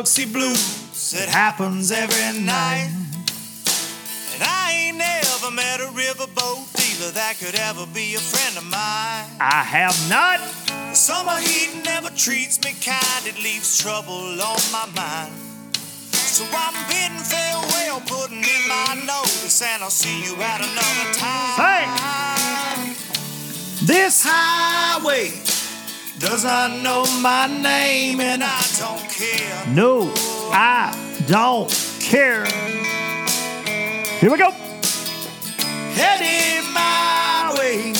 Biloxi blues, it happens every night. And I ain't never met a riverboat dealer that could ever be a friend of mine. I have not. The summer heat never treats me kind, it leaves trouble on my mind. So I'm bidding farewell, putting in my notice, and I'll see you at another time. Hey! This highway does not know my name, and I don't care. No, I don't care. Here we go. Headed my way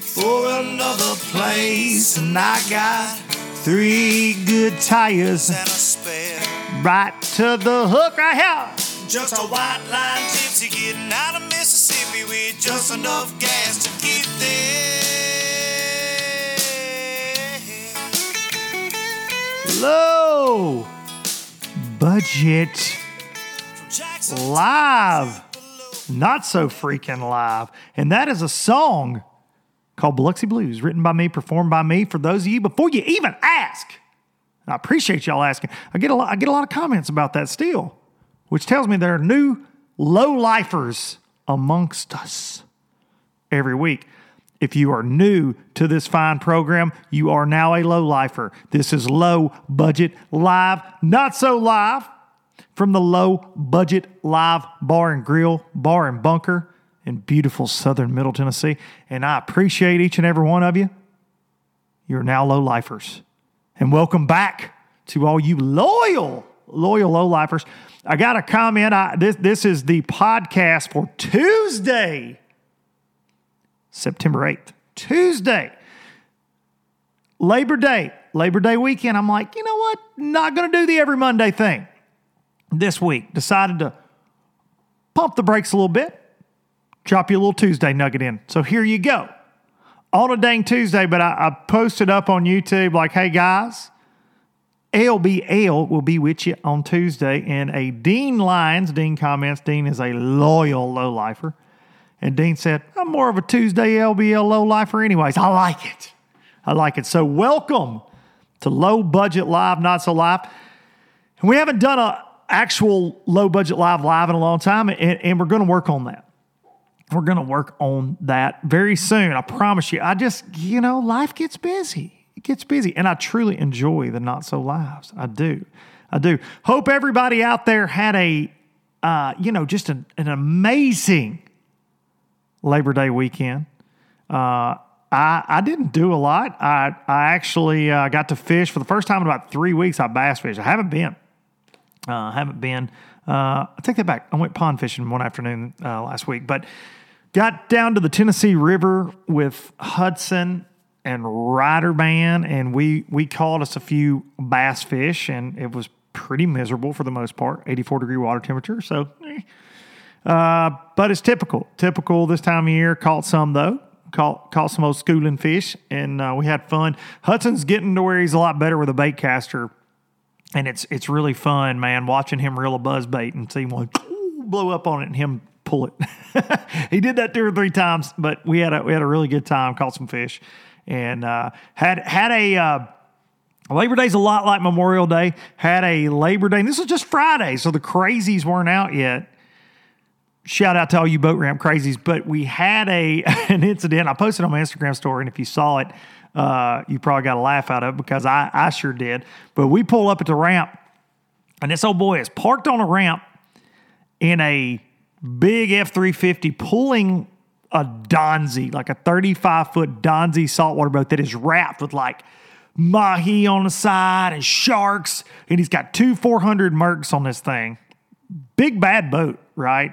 for another place, and I got Three good tires and a spare. right to the hook right here. Just a white line gypsy getting out of Mississippi with just enough gas to get there. Low budget live. Not so freaking live. And that is a song called Biloxi Blues, written by me, performed by me. For those of you, before you even ask, I appreciate y'all asking. I get a lot, I get a lot of comments about that still, which tells me there are new low lifers amongst us every week. If you are new to this fine program, you are now a low lifer. This is low budget live, not so live from the low budget live bar and grill, bar and bunker in beautiful southern Middle Tennessee. And I appreciate each and every one of you. You're now low lifers. And welcome back to all you loyal, loyal low lifers. I got a comment. I, this, this is the podcast for Tuesday, September 8th. Tuesday, Labor Day, Labor Day weekend. I'm like, you know what? Not going to do the every Monday thing this week. Decided to pump the brakes a little bit, drop you a little Tuesday nugget in. So here you go. On a dang Tuesday, but I, I posted up on YouTube like, hey guys, LBL will be with you on Tuesday. And a Dean Lyons, Dean comments, Dean is a loyal low lifer. And Dean said, I'm more of a Tuesday LBL low lifer, anyways. I like it. I like it. So, welcome to Low Budget Live, Not So Live. And we haven't done a actual low budget live live in a long time, and, and we're going to work on that. We're going to work on that very soon. I promise you. I just, you know, life gets busy. It gets busy. And I truly enjoy the not so lives. I do. I do. Hope everybody out there had a, uh, you know, just an, an amazing Labor Day weekend. Uh, I, I didn't do a lot. I, I actually uh, got to fish for the first time in about three weeks. I bass fish. I haven't been. Uh, haven't been. Uh, I take that back. I went pond fishing one afternoon uh, last week, but got down to the Tennessee River with Hudson and Ryder Band, and we we caught us a few bass fish, and it was pretty miserable for the most part. 84 degree water temperature, so. eh. Uh, but it's typical. Typical this time of year. Caught some though. Caught caught some old schooling fish, and uh, we had fun. Hudson's getting to where he's a lot better with a bait caster and it's it's really fun, man, watching him reel a buzz bait and see one blow up on it and him pull it. he did that two or three times, but we had a we had a really good time, caught some fish, and uh, had had a uh, Labor Day's a lot like Memorial Day. Had a Labor Day, and this was just Friday, so the crazies weren't out yet. Shout out to all you boat ramp crazies, but we had a an incident. I posted on my Instagram story, and if you saw it, uh, you probably got a laugh out of it because I, I sure did. But we pull up at the ramp, and this old boy is parked on a ramp in a big F 350 pulling a Donzi, like a 35 foot Donzi saltwater boat that is wrapped with like mahi on the side and sharks. And he's got two 400 Mercs on this thing. Big bad boat, right?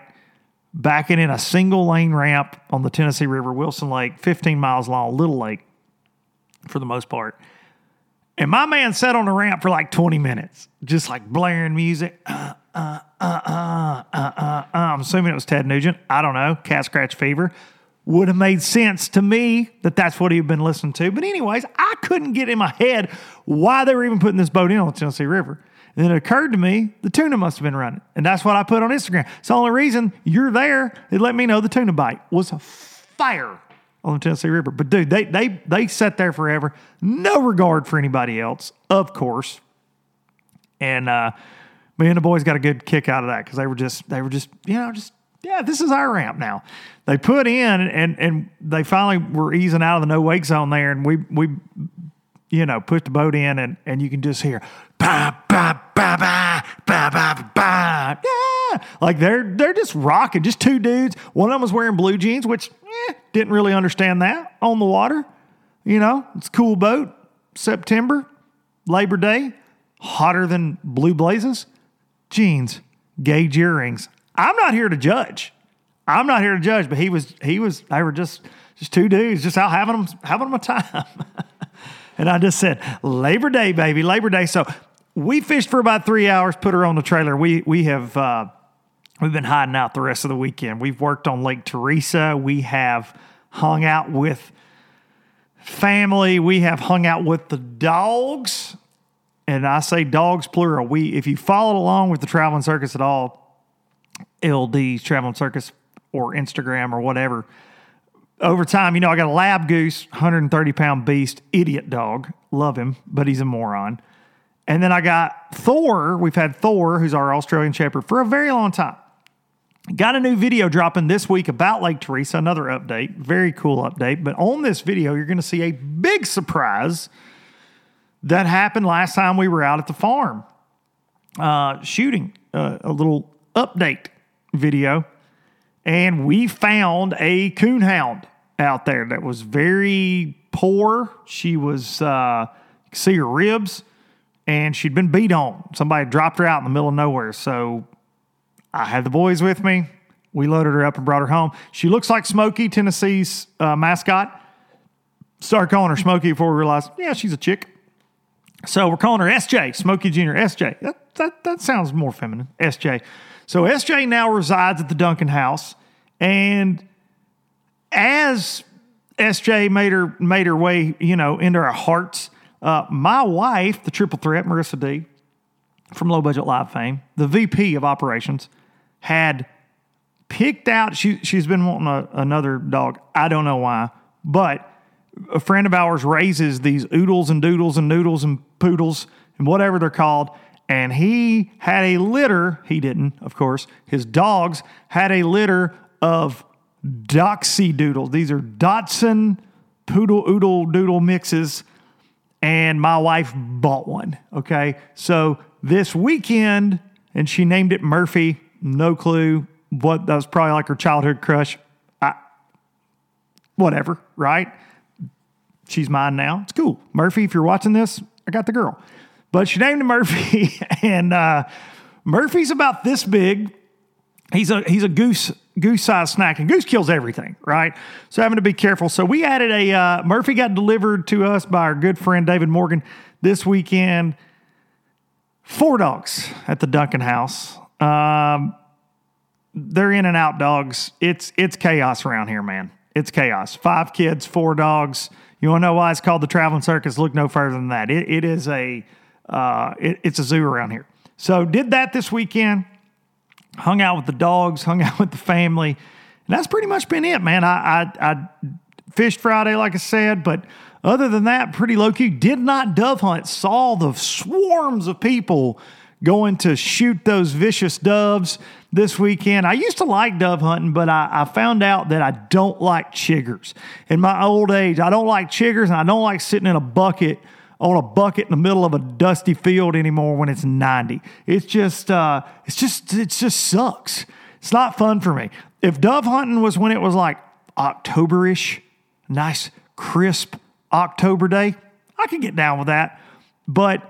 Backing in a single lane ramp on the Tennessee River, Wilson Lake, 15 miles long, little lake for the most part. And my man sat on the ramp for like 20 minutes, just like blaring music. Uh, uh, uh, uh, uh, uh, uh. I'm assuming it was Ted Nugent. I don't know. Cat Scratch Fever. Would have made sense to me that that's what he'd been listening to. But, anyways, I couldn't get in my head why they were even putting this boat in on the Tennessee River. And then it occurred to me the tuna must have been running. And that's what I put on Instagram. It's the only reason you're there. It let me know the tuna bite was fire on the Tennessee River. But dude, they they they sat there forever, no regard for anybody else, of course. And uh, me and the boys got a good kick out of that because they were just they were just you know just yeah this is our ramp now. They put in and and they finally were easing out of the no wake zone there, and we we you know put the boat in and and you can just hear ba ba ba ba ba ba ba yeah like they're they're just rocking just two dudes. One of them was wearing blue jeans, which eh, didn't really understand that on the water. You know, it's cool boat. September, Labor Day, hotter than blue blazes. Jeans, gauge earrings. I'm not here to judge. I'm not here to judge, but he was he was they were just just two dudes just out having them having them a time. and I just said, Labor Day, baby, Labor Day. So we fished for about three hours, put her on the trailer. We we have uh, we've been hiding out the rest of the weekend. We've worked on Lake Teresa. We have hung out with family. We have hung out with the dogs. And I say dogs plural. We if you followed along with the traveling circus at all, LD's traveling circus or Instagram or whatever, over time, you know, I got a lab goose, 130 pound beast, idiot dog. Love him, but he's a moron. And then I got Thor. We've had Thor, who's our Australian Shepherd, for a very long time. Got a new video dropping this week about Lake Teresa, another update. Very cool update. But on this video, you're going to see a big surprise that happened last time we were out at the farm uh, shooting uh, a little update video. And we found a coonhound out there that was very poor. She was, uh, you can see her ribs, and she'd been beat on. Somebody dropped her out in the middle of nowhere. So I had the boys with me. We loaded her up and brought her home. She looks like Smokey, Tennessee's uh, mascot. Started calling her Smokey before we realized, yeah, she's a chick. So we're calling her SJ, Smokey Jr. SJ. That, that, that sounds more feminine, SJ. So SJ now resides at the Duncan house. And as SJ made her, made her way, you know, into our hearts, uh, my wife, the triple threat, Marissa D, from Low Budget Live fame, the VP of operations, had picked out, she, she's been wanting a, another dog. I don't know why, but a friend of ours raises these oodles and doodles and noodles and poodles and whatever they're called. And he had a litter, he didn't, of course, his dogs had a litter of Doxy doodles. These are Dotson poodle oodle doodle mixes. And my wife bought one. Okay. So this weekend, and she named it Murphy. No clue what that was probably like her childhood crush. I, whatever, right? She's mine now. It's cool. Murphy, if you're watching this, I got the girl. But she named him Murphy, and uh, Murphy's about this big. He's a he's a goose goose size snack, and goose kills everything, right? So having to be careful. So we added a uh, Murphy got delivered to us by our good friend David Morgan this weekend. Four dogs at the Duncan house. Um, they're in and out dogs. It's it's chaos around here, man. It's chaos. Five kids, four dogs. You want to know why it's called the traveling circus? Look no further than that. It, it is a uh, it, it's a zoo around here. So did that this weekend. Hung out with the dogs. Hung out with the family. And that's pretty much been it, man. I I, I fished Friday, like I said, but Other than that, pretty low key. Did not dove hunt. Saw the swarms of people going to shoot those vicious doves this weekend. I used to like dove hunting, but I, I, found out that I don't like chiggers. In my old age, I don't like chiggers and I don't like sitting in a bucket on a bucket in the middle of a dusty field anymore when it's 90. It's just uh, it's just it just sucks. It's not fun for me. If dove hunting was when it was like Octoberish, nice crisp October day, I could get down with that. But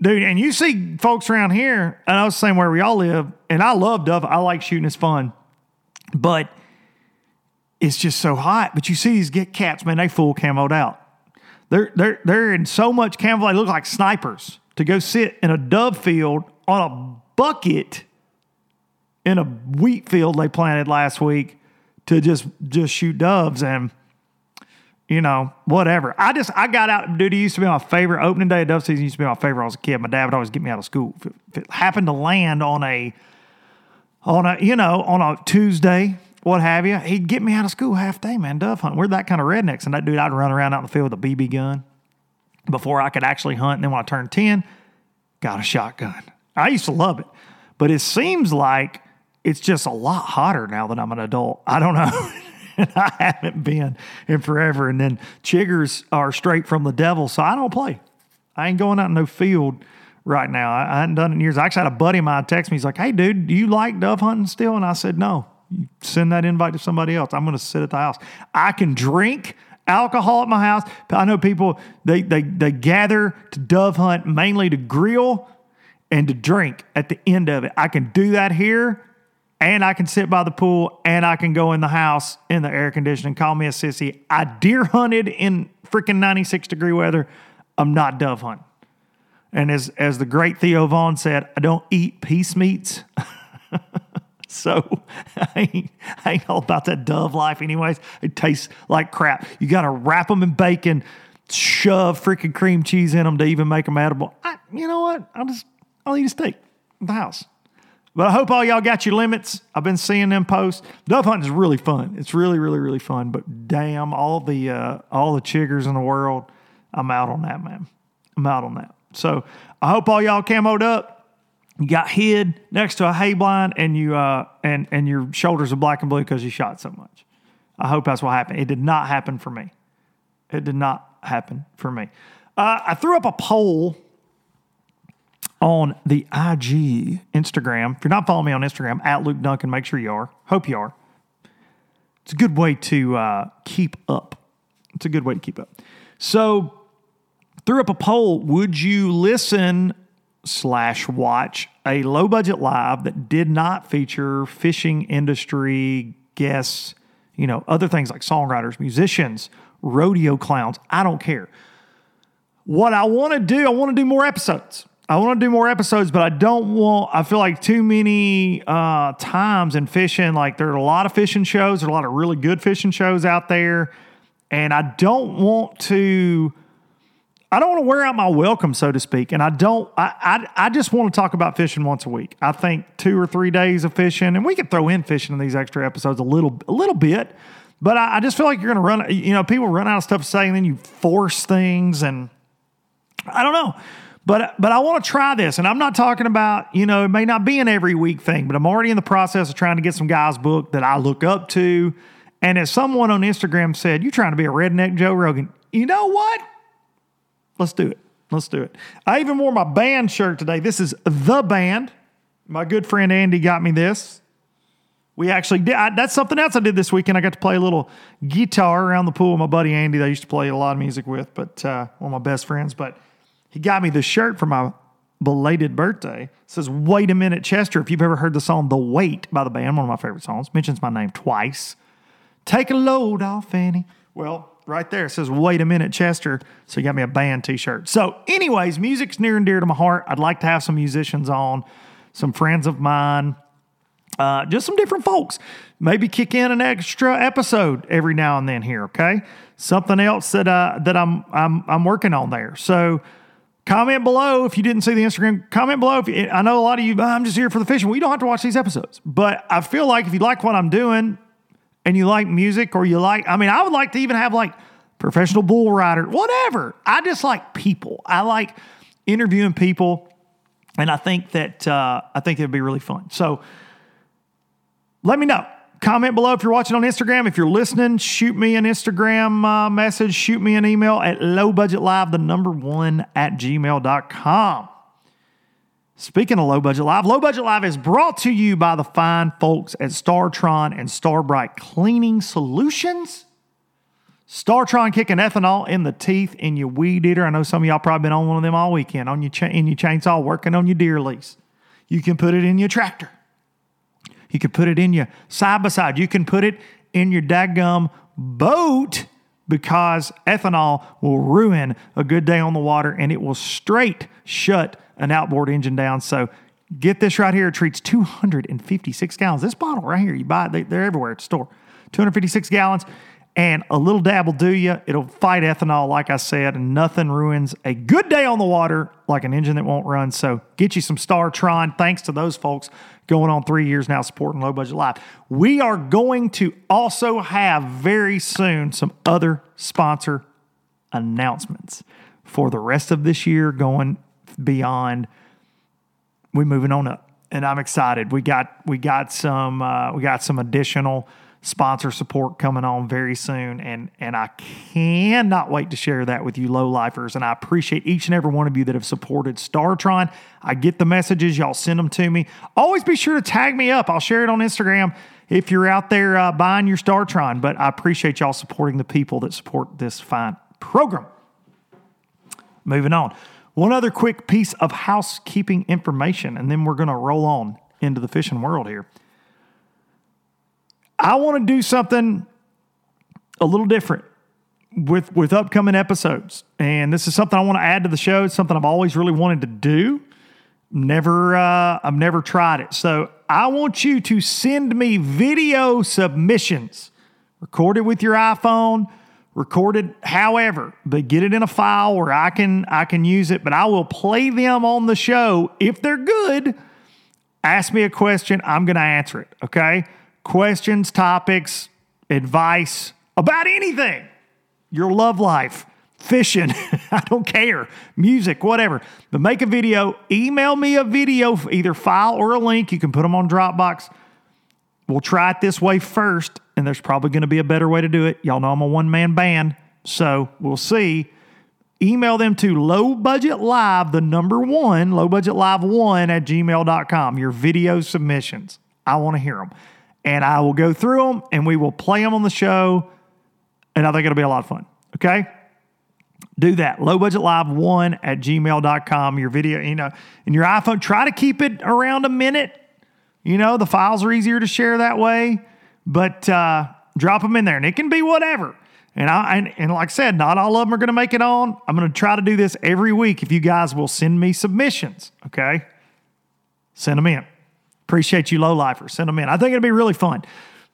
dude, and you see folks around here, and I was saying where we all live, and I love dove. I like shooting; it's fun, but it's just so hot. But you see these get cats, man, they full camoed out. They're they're they're in so much camouflage, they look like snipers to go sit in a dove field on a bucket in a wheat field they planted last week to just just shoot doves and you know, whatever. I just, I got out, dude, it used to be my favorite. Opening day of dove season used to be my favorite when I was a kid. My dad would always get me out of school. If it, if it happened to land on a, on a, you know, on a Tuesday, what have you, he'd get me out of school half day, man, dove hunting. We're that kind of rednecks. And that dude, I'd run around out in the field with a BB gun before I could actually hunt. And then when I turned 10, got a shotgun. I used to love it. But it seems like it's just a lot hotter now that I'm an adult. I don't know. and I haven't been in forever. And then chiggers are straight from the devil, so I don't play. I ain't going out in no field right now. I, I hadn't done it in years. I actually had a buddy of mine text me. He's like, "Hey, dude, do you like dove hunting still?" And I said, "No. Send that invite to somebody else. I'm going to sit at the house. I can drink." alcohol at my house. I know people they they they gather to dove hunt mainly to grill and to drink at the end of it. I can do that here and I can sit by the pool and I can go in the house in the air conditioning. Call me a sissy. I deer hunted in freaking 96 degree weather. I'm not dove hunting. And as, as the great Theo Von said, I don't eat peace meats. so I ain't, I ain't all about that dove life, anyways. It tastes like crap. You got to wrap them in bacon, shove freaking cream cheese in them to even make them edible. I, you know what? I'll just, I'll eat a steak in the house. But I hope all y'all got your limits. I've been seeing them posts. Dove hunting is really fun. It's really, really, really fun. But damn, all the uh, all the chiggers in the world, I'm out on that, man. I'm out on that. So I hope all y'all camoed up. You got hid next to a hay blind, and you uh, and and your shoulders are black and blue because you shot so much. I hope that's what happened. It did not happen for me. It did not happen for me. Uh, I threw up a poll on the IG, Instagram. If you're not following me on Instagram, at Luke Duncan, make sure you are. Hope you are. It's a good way to uh, keep up. It's a good way to keep up. So, threw up a poll. Would you listen slash watch a low budget live that did not feature fishing industry guests, you know, other things like songwriters, musicians, rodeo clowns? I don't care. What I want to do, I want to do more episodes. I want to do more episodes, but I don't want. I feel like too many uh, times in fishing. Like there are a lot of fishing shows. There are a lot of really good fishing shows out there, and I don't want to. I don't want to wear out my welcome, so to speak. And I don't. I, I I just want to talk about fishing once a week. I think two or three days of fishing, and we can throw in fishing in these extra episodes a little a little bit. But I, I just feel like you're going to run. You know, people run out of stuff to say, and then you force things, and I don't know. But but I want to try this, and I'm not talking about you know it may not be an every week thing, but I'm already in the process of trying to get some guys booked that I look up to. And as someone on Instagram said, you're trying to be a redneck Joe Rogan?" You know what? Let's do it. Let's do it. I even wore my band shirt today. This is the band. My good friend Andy got me this. We actually did. I, that's something else I did this weekend. I got to play a little guitar around the pool with my buddy Andy that I used to play a lot of music with, but uh, one of my best friends. But he got me the shirt for my belated birthday. It says, Wait a minute, Chester. If you've ever heard the song The Weight by the band, one of my favorite songs, mentions my name twice. Take a load off, Annie. Well, right there it says, Wait a minute, Chester. So you got me a band t shirt. So, anyways, music's near and dear to my heart. I'd like to have some musicians on, some friends of mine. Uh, just some different folks. Maybe kick in an extra episode every now and then here. Okay, something else that uh, that I'm I'm I'm working on there. So Comment below if you didn't see the Instagram. Comment below if you, I know a lot of you. I'm just here for the fishing. We don't have to watch these episodes, but I feel like if you like what I'm doing and you like music or you like, I mean, I would like to even have like professional bull rider, whatever. I just like people. I like interviewing people, and I think that uh, I think it'd be really fun. So let me know. Comment below if you're watching on Instagram. If you're listening, shoot me an Instagram uh, message, shoot me an email at lowbudgetlive, the number one at gmail.com. Speaking of low budget live, low budget live is brought to you by the fine folks at Startron and Star brite Cleaning Solutions. Startron kicking ethanol in the teeth in your weed eater. I know some of y'all probably been on one of them all weekend on your cha- in your chainsaw working on your deer lease. You can put it in your tractor. You can put it in your side by side. You can put it in your daggum boat because ethanol will ruin a good day on the water and it will straight shut an outboard engine down. So get this right here. It treats 256 gallons. This bottle right here, you buy it, they, they're everywhere at the store. 256 gallons and a little dab will do you. It'll fight ethanol, like I said, and nothing ruins a good day on the water like an engine that won't run. So get you some Startron. Thanks to those folks going on three years now supporting Low Budget Live. We are going to also have very soon some other sponsor announcements for the rest of this year going beyond. We moving on up, and I'm excited. We got we got some uh, we got some additional sponsor support coming on very soon and and I cannot wait to share that with you low lifers and I appreciate each and every one of you that have supported Startron. I get the messages, y'all send them to me. Always be sure to tag me up. I'll share it on Instagram if you're out there uh, buying your Startron, but I appreciate y'all supporting the people that support this fine program. Moving on. One other quick piece of housekeeping information and then we're going to roll on into the fishing world here. I want to do something a little different with with upcoming episodes, and this is something I want to add to the show. It's something I've always really wanted to do. Never, uh, I've never tried it. So I want you to send me video submissions. Record it with your iPhone. Record it however, but get it in a file where I can I can use it. But I will play them on the show if they're good. Ask me a question, I'm going to answer it. Okay questions, topics, advice about anything your love life, fishing, I don't care, music, whatever. But make a video, email me a video, either file or a link. You can put them on Dropbox. We'll try it this way first, and there's probably going to be a better way to do it. Y'all know I'm a one man band, so we'll see. Email them to low budget live, the number one, low budget live one at gmail.com. Your video submissions. I want to hear them and I will go through them and we will play them on the show. And I think it'll be a lot of fun. Okay? Do that. Low budget live one at gmail.com. Your video, you know, in your iPhone, try to keep it around a minute. You know, the files are easier to share that way, but uh, drop them in there and it can be whatever. And I and, and like I said, not all of them are going to make it on. I'm going to try to do this every week if you guys will send me submissions. Okay, send them in. Appreciate you, low lifers. Send them in. I think it'll be really fun.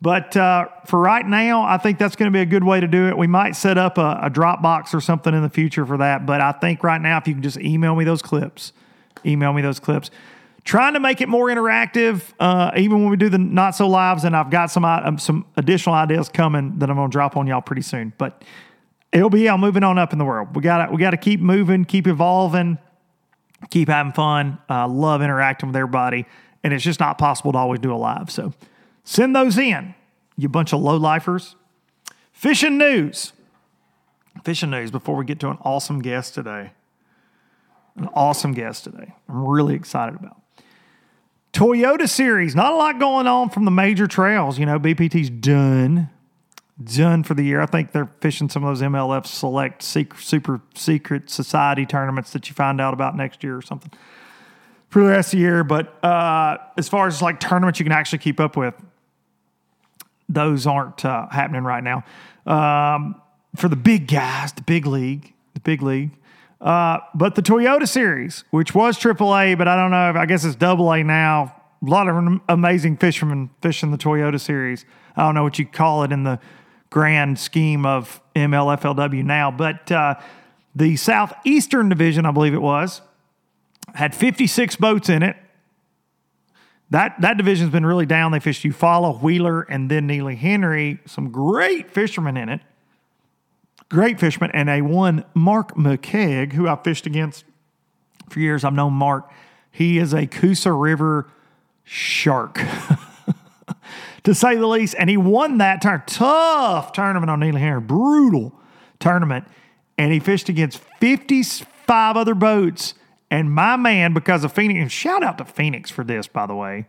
But uh, for right now, I think that's going to be a good way to do it. We might set up a, a Dropbox or something in the future for that. But I think right now, if you can just email me those clips, email me those clips. Trying to make it more interactive, uh, even when we do the not so lives, and I've got some um, some additional ideas coming that I'm going to drop on y'all pretty soon. But it'll be y'all moving on up in the world. We got we got to keep moving, keep evolving, keep having fun. Uh, love interacting with everybody and it's just not possible to always do a live. So send those in, you bunch of low lifers. Fishing news. Fishing news before we get to an awesome guest today. An awesome guest today. I'm really excited about. Toyota Series, not a lot going on from the major trails. You know, BPT's done, done for the year. I think they're fishing some of those MLF select secret, super secret society tournaments that you find out about next year or something for the rest of the year. But uh, as far as like tournaments you can actually keep up with, those aren't uh, happening right now. Um, for the big guys, the big league, the big league. Uh, but the Toyota Series, which was AAA, but I don't know, if, I guess it's AA now. A lot of amazing fishermen fishing the Toyota Series. I don't know what you call it in the grand scheme of MLFLW now, but uh, the Southeastern Division, I believe it was, had 56 boats in it. That, that division's been really down. They fished Eufaula, Wheeler, and then Neely Henry. Some great fishermen in it. Great fisherman, and a one Mark McKeag, who I fished against for years. I've known Mark. He is a Coosa River shark, to say the least. And he won that turn, tough tournament on Neely Henry, brutal tournament. And he fished against 55 other boats. And my man, because of Phoenix, and shout out to Phoenix for this, by the way.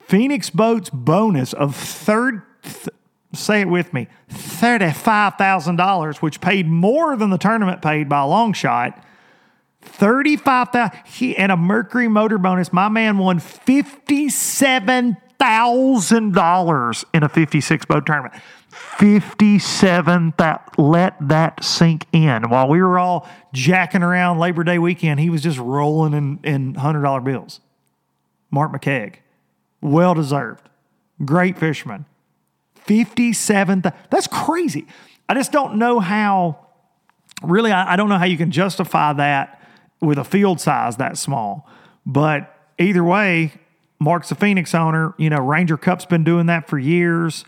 Phoenix Boats bonus of third, th- say it with me, $35,000, which paid more than the tournament paid by a long shot. 35,000 he and a Mercury motor bonus. My man won $57,000 in a 56 boat tournament. 57 that let that sink in. While we were all jacking around Labor Day weekend, he was just rolling in, in $100 bills. Mark McKeag. Well deserved. Great fisherman. 57 that's crazy. I just don't know how really I, I don't know how you can justify that with a field size that small. But either way, Mark's a Phoenix owner. You know, Ranger Cup's been doing that for years.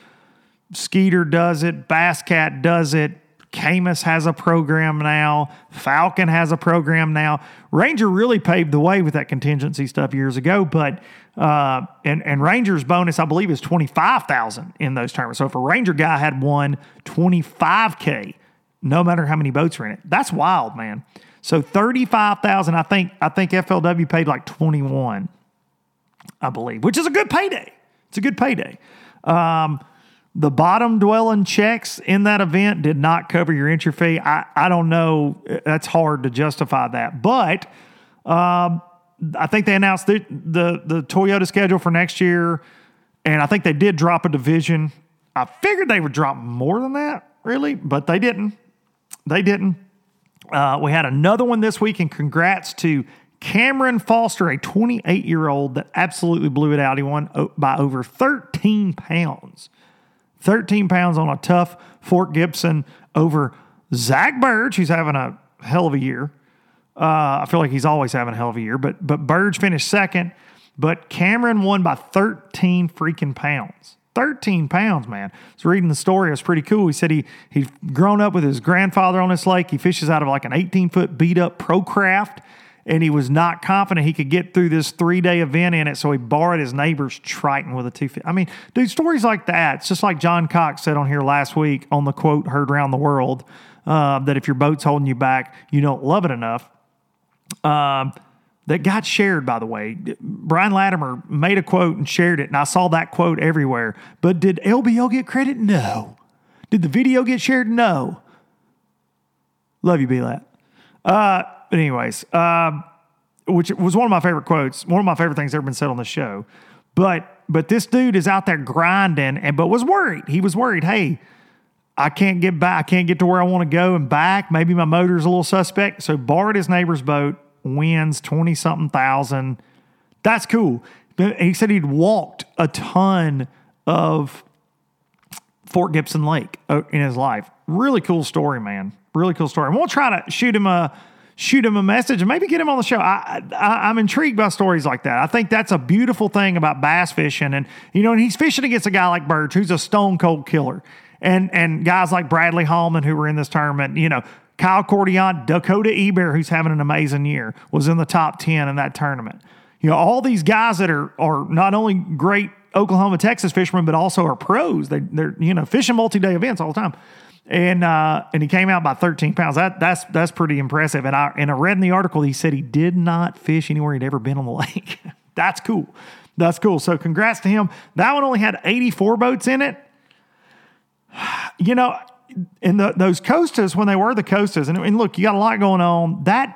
Skeeter does it. Basscat does it. Caymas has a program now. Falcon has a program now. Ranger really paved the way with that contingency stuff years ago, but uh, and and Ranger's bonus I believe is twenty five thousand in those tournaments. So if a Ranger guy had won twenty five k, no matter how many boats are in it, that's wild, man. So thirty five thousand, I think I think FLW paid like twenty one, I believe, which is a good payday. It's a good payday. Um, the bottom dwelling checks in that event did not cover your entry fee. I, I don't know. That's hard to justify that. But um, I think they announced the, the, the Toyota schedule for next year, and I think they did drop a division. I figured they would drop more than that, really, but they didn't. They didn't. Uh, we had another one this week, and congrats to Cameron Foster, a 28 year old that absolutely blew it out. He won by over 13 pounds. 13 pounds on a tough Fort Gibson over Zack Birge, who's having a hell of a year. Uh, I feel like he's always having a hell of a year, but but Birge finished second, but Cameron won by 13 freaking pounds. 13 pounds, man. I was reading the story. It was pretty cool. He said he he'd grown up with his grandfather on this lake. He fishes out of like an 18 foot beat up Procraft and he was not confident he could get through this three day event in it, so he borrowed his neighbor's Triton with a 250. I mean, dude, stories like that. It's just like John Cox said on here last week on the quote heard around the world uh, that if your boat's holding you back, you don't love it enough. Um, that got shared, by the way. Brian Latimer made a quote and shared it, and I saw that quote everywhere. But did LBL get credit? No. Did the video get shared? No. Love you, B Lat. Uh, but anyways, um, which was one of my favorite quotes, one of my favorite things ever been said on the show. But but this dude is out there grinding, and but was worried. He was worried. Hey, I can't get back. I can't get to where I want to go and back. Maybe my motor's a little suspect. So borrowed his neighbor's boat, wins twenty something thousand. That's cool. He said he'd walked a ton of Fort Gibson Lake uh, in his life. Really cool story, man. Really cool story. And we'll try to shoot him a shoot him a message and maybe get him on the show. I, I, am intrigued by stories like that. I think that's a beautiful thing about bass fishing. And, you know, and he's fishing against a guy like Birge, who's a stone cold killer. And, and guys like Bradley Hallman, who were in this tournament, you know, Kyle Cortiana, Dakota Ebare, who's having an amazing year, was in the top 10 in that tournament. You know, all these guys that are, are not only great Oklahoma, Texas fishermen, but also are pros. They, they're, you know, fishing multi day events all the time and uh, and he came out by 13 pounds. That that's that's pretty impressive. And I and I read in the article he said he did not fish anywhere he'd ever been on the lake. that's cool. That's cool. So congrats to him. That one only had 84 boats in it. You know, in the, those Costas when they were the Costas, and, and look, you got a lot going on. That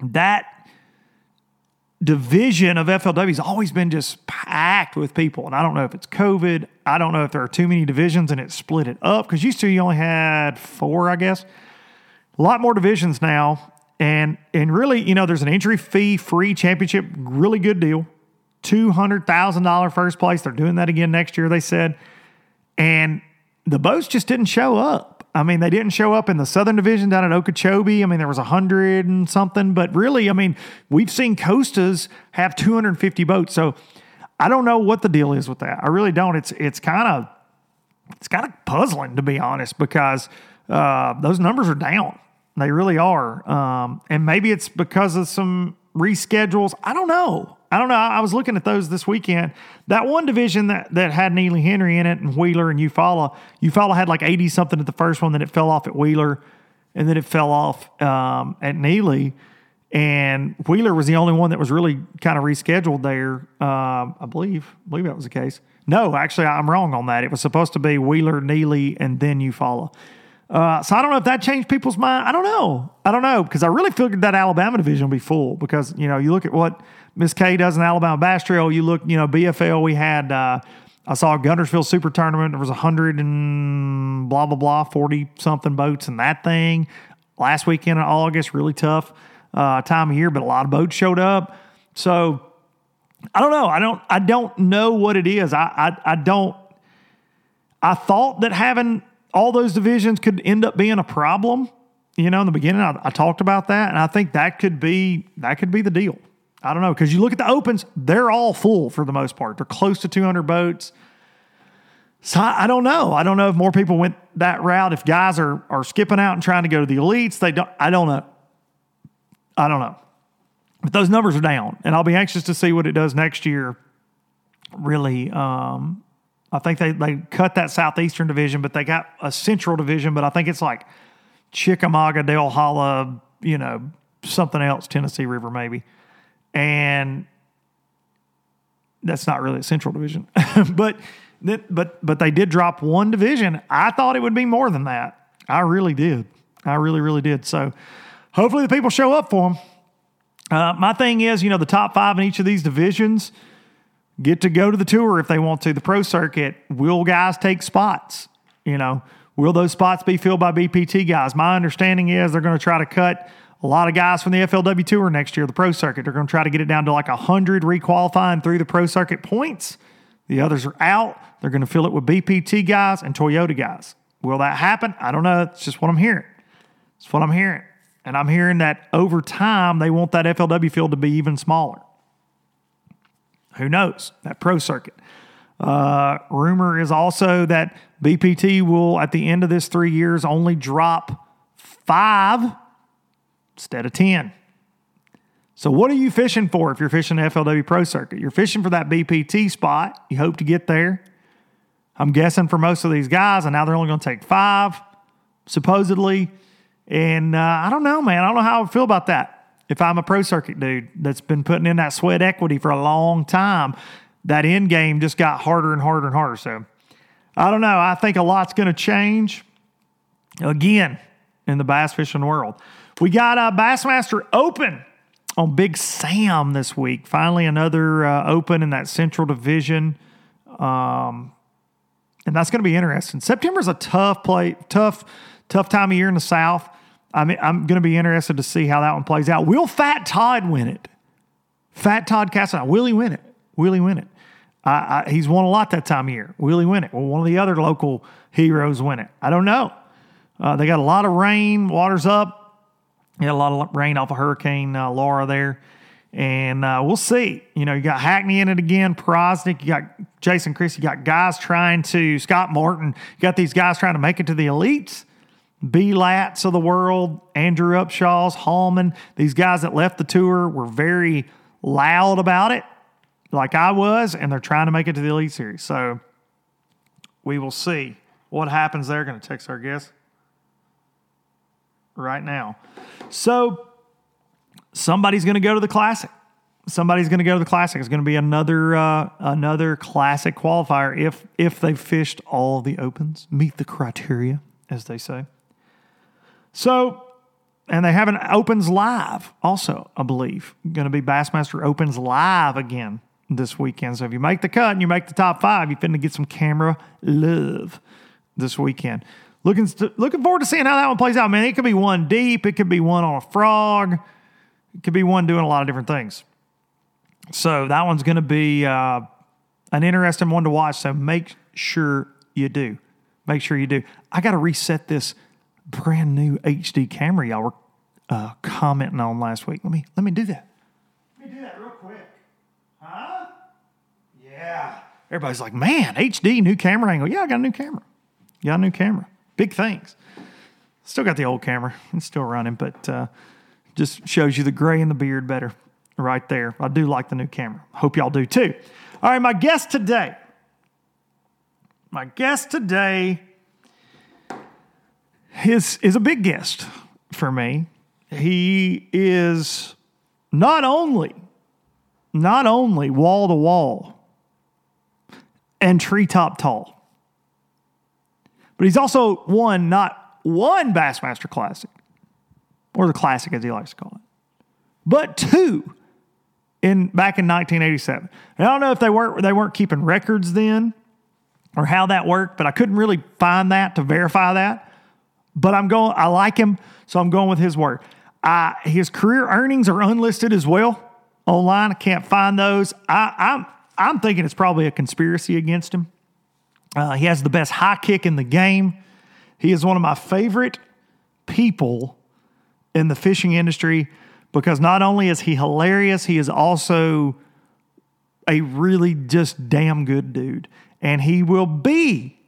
that division of FLW has always been just packed with people. And I don't know if it's COVID. I don't know if there are too many divisions and it split it up because used to you only had four, I guess. A lot more divisions now. And and really, you know, there's an entry fee free championship, really good deal. $200,000 first place. They're doing that again next year, they said. And the boats just didn't show up. I mean, they didn't show up in the Southern Division down at Okeechobee. I mean, there was a hundred and something, but really, I mean, we've seen Costas have 250 boats. So I don't know what the deal is with that. I really don't. It's it's kind of it's kind of puzzling to be honest, because uh, those numbers are down. They really are. Um, and maybe it's because of some reschedules. I don't know. I don't know. I was looking at those this weekend. That one division that, that had Neely Henry in it and Wheeler and Eufaula, Eufaula had like 80 something at the first one, then it fell off at Wheeler, and then it fell off um, at Neely. And Wheeler was the only one that was really kind of rescheduled there. Um, I believe, I believe that was the case. No, actually, I'm wrong on that. It was supposed to be Wheeler, Neely, and then Eufaula. Uh, so I don't know if that changed people's mind. I don't know. I don't know because I really figured that Alabama division will be full because you know you look at what Miss K does in Alabama Bass Trail. You look, you know, BFL. We had uh, I saw a Guntersville Super Tournament. There was a hundred and blah blah blah, forty something boats in that thing. Last weekend in August, really tough uh, time of year, but a lot of boats showed up. So I don't know. I don't. I don't know what it is. I I, I don't. I thought that having all those divisions could end up being a problem. You know, in the beginning, I, I talked about that, and I think that could be that could be the deal. I don't know because you look at the opens; they're all full for the most part. They're close to 200 boats. So I, I don't know. I don't know if more people went that route. If guys are are skipping out and trying to go to the elites, they don't. I don't know. I don't know. But those numbers are down, and I'll be anxious to see what it does next year. Really, um, I think they, they cut that southeastern division, but they got a central division. But I think it's like Chickamauga, Dale Hollow, you know, something else, Tennessee River maybe, and that's not really a central division. but but but they did drop one division. I thought it would be more than that. I really did. I really really did. So hopefully the people show up for them. Uh, my thing is, you know, the top five in each of these divisions get to go to the tour if they want to. The pro circuit, will guys take spots? You know, will those spots be filled by BPT guys? My understanding is they're going to try to cut a lot of guys from the FLW tour next year, the pro circuit. They're going to try to get it down to like 100 requalifying through the pro circuit points. The others are out. They're going to fill it with BPT guys and Toyota guys. Will that happen? I don't know. It's just what I'm hearing. It's what I'm hearing. And I'm hearing that over time, they want that FLW field to be even smaller. Who knows? That pro circuit. Uh, rumor is also that BPT will, at the end of this three years, only drop five instead of 10. So, what are you fishing for if you're fishing the FLW Pro Circuit? You're fishing for that BPT spot. You hope to get there. I'm guessing for most of these guys, and now they're only going to take five, supposedly. And uh, I don't know, man. I don't know how I feel about that if I'm a pro circuit dude that's been putting in that sweat equity for a long time, that end game just got harder and harder and harder. So I don't know. I think a lot's going to change again in the bass fishing world. We got a Bassmaster Open on Big Sam this week. Finally, another uh, Open in that Central Division. Um, and that's going to be interesting. September is a tough play, tough, tough time of year in the South. I mean, I'm going to be interested to see how that one plays out. Will Fat Todd win it? Fat Todd Castle, will he win it? Will he win it? I, he's won a lot that time of year. Will he win it? Will one of the other local heroes win it? I don't know. Uh, they got a lot of rain, water's up. Got a lot of rain off of Hurricane uh, Laura there. And uh, we'll see. You know, you got Hackney in it again, Prosnick, you got Jason Chris, you got guys trying to, Scott Martin, you got these guys trying to make it to the elites. B Lats of the world, Andrew Upshaw's, Hallman, these guys that left the tour were very loud about it, like I was, and they're trying to make it to the Elite Series. So we will see what happens there. Going to text our guest right now. So somebody's going to go to the Classic. Somebody's going to go to the Classic. It's going to be another uh, another Classic qualifier if if they've fished all the opens, meet the criteria, as they say. So, and they have an Opens Live also, I believe. Going to be Bassmaster Opens Live again this weekend. So if you make the cut and you make the top five, you're finna get some camera love this weekend. Looking st- looking forward to seeing how that one plays out, man. It could be one deep, it could be one on a frog, it could be one doing a lot of different things. So that one's going to be uh, an interesting one to watch. So make sure you do. Make sure you do. I got to reset this brand new HD camera y'all were uh, commenting on last week. Let me let me do that. Let me do that real quick. Huh? Yeah. Everybody's like, man, HD new camera angle. Yeah, I got a new camera. Got a new camera. Big things. Still got the old camera. It's still running, but uh, just shows you the gray and the beard better right there. I do like the new camera. Hope y'all do too. All right, my guest today. My guest today is, is a big guest for me. He is not only not only wall to wall and treetop tall, but he's also won not one Bassmaster Classic, or the Classic as he likes to call it, but two in back in 1987. And I don't know if they weren't they weren't keeping records then or how that worked, but I couldn't really find that to verify that. But I'm going. I like him, so I'm going with his word. Uh, his career earnings are unlisted as well online. I can't find those. I, I'm I'm thinking it's probably a conspiracy against him. Uh, he has the best high kick in the game. He is one of my favorite people in the fishing industry because not only is he hilarious, he is also a really just damn good dude. And he will be,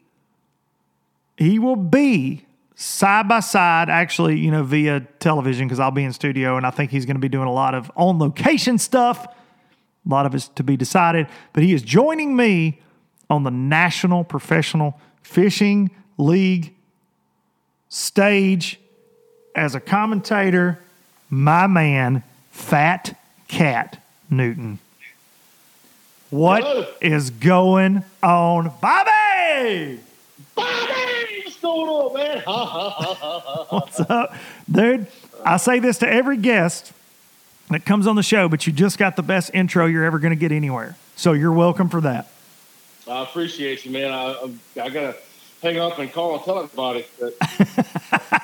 he will be side by side, actually, you know, via television because I'll be in studio and I think he's going to be doing a lot of on location stuff. A lot of it's to be decided, but he is joining me on the National Professional Fishing League stage as a commentator, my man, Fat Cat Newton. What Hello. is going on, Bobby? Bobby, going on, man? Ha, ha, ha, ha, ha. What's up, dude? I say this to every guest that comes on the show, but you just got the best intro you're ever going to get anywhere. So you're welcome for that. I appreciate you, man. I, I'm- gotta hang up and call and tell everybody.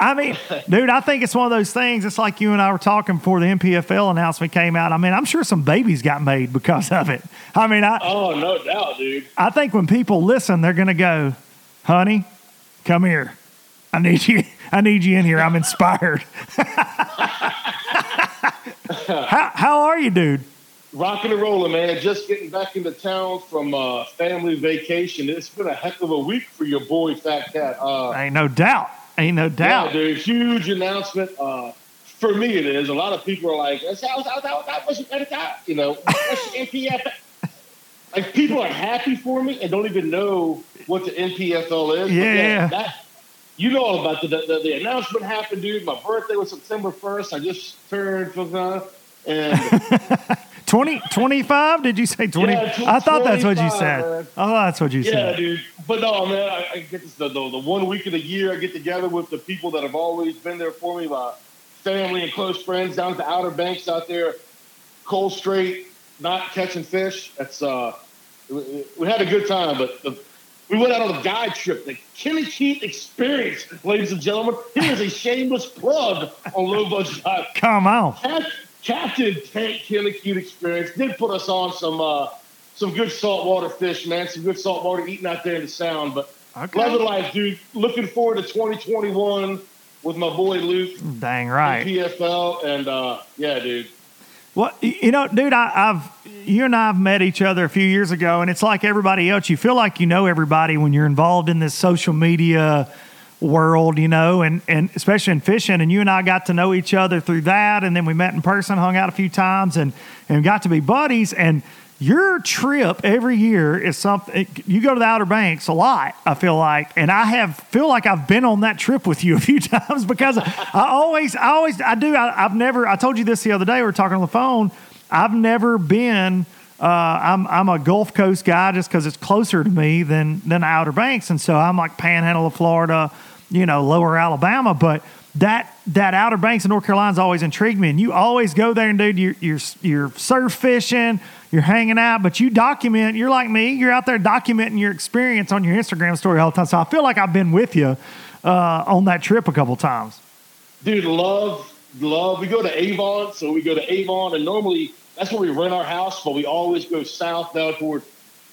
I mean, dude, I think it's one of those things. It's like you and I were talking before the NPFL announcement came out. I mean, I'm sure some babies got made because of it. I mean, I, oh, no doubt, dude. I think when people listen, they're going to go, honey, come here. I need you. I need you in here. I'm inspired. how, how are you, dude? Rocking and rolling, man. Just getting back into town from uh, family vacation. It's been a heck of a week for your boy, Fat Cat. Uh, Ain't no doubt. Ain't no yeah, doubt. dude. Huge announcement. Uh, for me, it is. A lot of people are like, "That's how- how- how- how- what's your- what's you know, what's your NPF? Like, people are happy for me and don't even know what the NPFL is. But Yeah. that, you know all about the, the, the announcement happened, dude. My birthday was September 1st. I just turned, uh, and 20, 25? Did you say 20? Yeah, tw- I thought that's what you said. man. Oh, that's what you Yeah, said. Yeah, dude. But no, man, I, I get this the, the the one week of the year I get together with the people that have always been there for me, my family and close friends down at the Outer Banks out there, cold straight, not catching fish. That's uh, we, had a good time, but the, we went out on a guide trip, the Kenny Keith Experience, ladies and gentlemen. Here's a shameless plug on Low Budget Come on. Cap- Captain Tank Killicoot Experience did put us on some uh, some good saltwater fish, man. Some good saltwater eating out there in the Sound. But Okay. love it life, dude. Looking forward to 2021 with my boy Luke, Dang right. PFL, and uh, yeah, dude. Well, you know, dude, I, I've you and I have met each other a few years ago, and it's like everybody else. You feel like you know everybody when you're involved in this social media world, you know, and and especially in fishing. And you and I got to know each other through that, and then we met in person, hung out a few times, and and got to be buddies. And your trip every year is something. You go to the Outer Banks a lot. I feel like, and I have feel like I've been on that trip with you a few times because I always, I always, I do. I, I've never. I told you this the other day. We were talking on the phone. I've never been. Uh, I'm I'm a Gulf Coast guy just because it's closer to me than than Outer Banks, and so I'm like Panhandle of Florida, you know, Lower Alabama. But that that Outer Banks of North Carolina's always intrigued me, and you always go there and dude, you're you're you're surf fishing, you're hanging out, but you document. You're like me, you're out there documenting your experience on your Instagram story all the time. So I feel like I've been with you uh, on that trip a couple times. Dude, love, love. We go to Avon, so we go to Avon, and normally that's where we rent our house, but we always go south down toward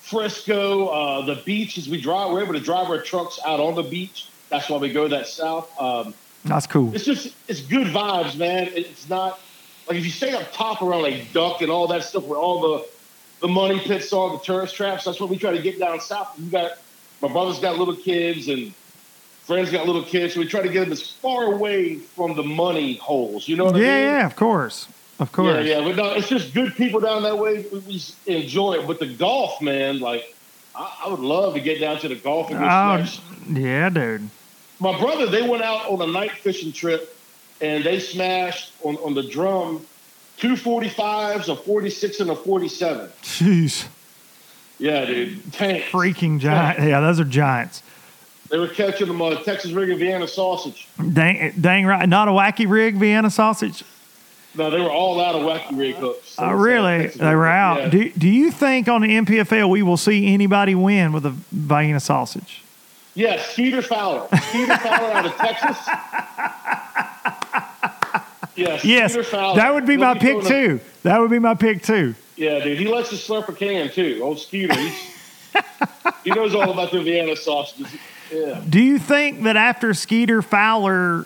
Frisco. Uh, the beach, as we drive, we're able to drive our trucks out on the beach. That's why we go that south. Um, That's cool. it's just, it's good vibes, man. It's not like if you stay up top around like Duck and all that stuff where all the the money pits are, the tourist traps. That's what we try to get down south. You got my brother's got little kids, and friends got little kids, so we try to get them as far away from the money holes. You know what yeah, I mean? yeah, yeah, of course, of course. Yeah, yeah, but no, it's just good people down that way. We, we enjoy it. But the golf, man, like I, I would love to get down to the golf and Oh, yeah, dude. My brother, they went out on a night fishing trip, and they smashed on, on the drum two 45s, a 46, and a 47. Jeez, Yeah, dude, tanks. freaking giant. Yeah, those are giants. They were catching them on a Texas rig and Vienna sausage. Dang, dang right. Not a wacky rig Vienna sausage. No, they were all out of wacky rig hooks. Oh, really? They were out. yeah. Do, do you think on the NPFL we will see anybody win with a Vienna sausage? Yes, Skeeter Fowler. Skeeter Fowler out of Texas. Yes, Fowler. that would be my pick too. That would be my pick too. Yeah, dude, he likes to slurp a can too. Old Skeeter. He knows all about the Vienna sausages. Yeah. Do you think that after Skeeter Fowler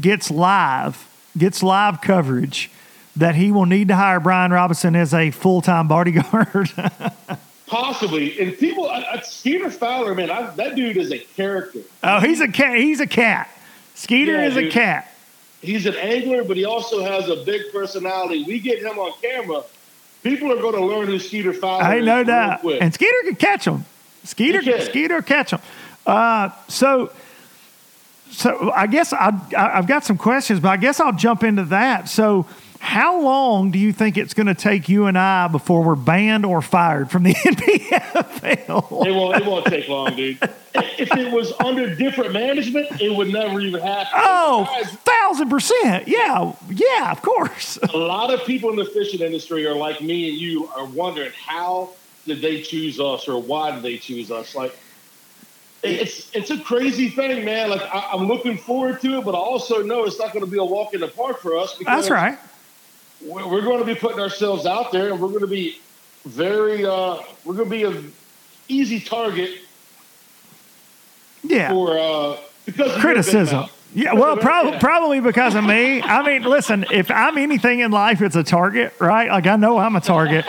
gets live, gets live coverage, that he will need to hire Brian Robinson as a full time bodyguard? Possibly. And people, I, Skeeter Fowler, man, I, that dude is a character. oh, he's a cat. He's a cat. Skeeter Yeah, is a cat. He's an angler, but he also has a big personality. We get him on camera, people are going to learn who Skeeter Fowler I real quick. And Skeeter can catch him. Skeeter, can. Skeeter catch him. Uh, so, so I guess I, I, I've got some questions, but I guess I'll jump into that. So, how long do you think it's going to take you and I before we're banned or fired from the NPFL? It won't. It won't take long, dude. If it was under different management, it would never even happen. Oh, Guys, thousand percent. Yeah, yeah, of course. a lot of people in the fishing industry are like me and you are wondering how did they choose us or why did they choose us? Like, it's it's a crazy thing, man. Like I, I'm looking forward to it, but I also know it's not going to be a walk in the park for us. Because That's right. We're, going to be putting ourselves out there, and we're going to be very. Uh, we're going to be an easy target Yeah. for uh, because criticism. Yeah, well, Yeah. probably probably because of me. I mean, listen, if I'm anything in life, it's a target, right? Like I know I'm a target.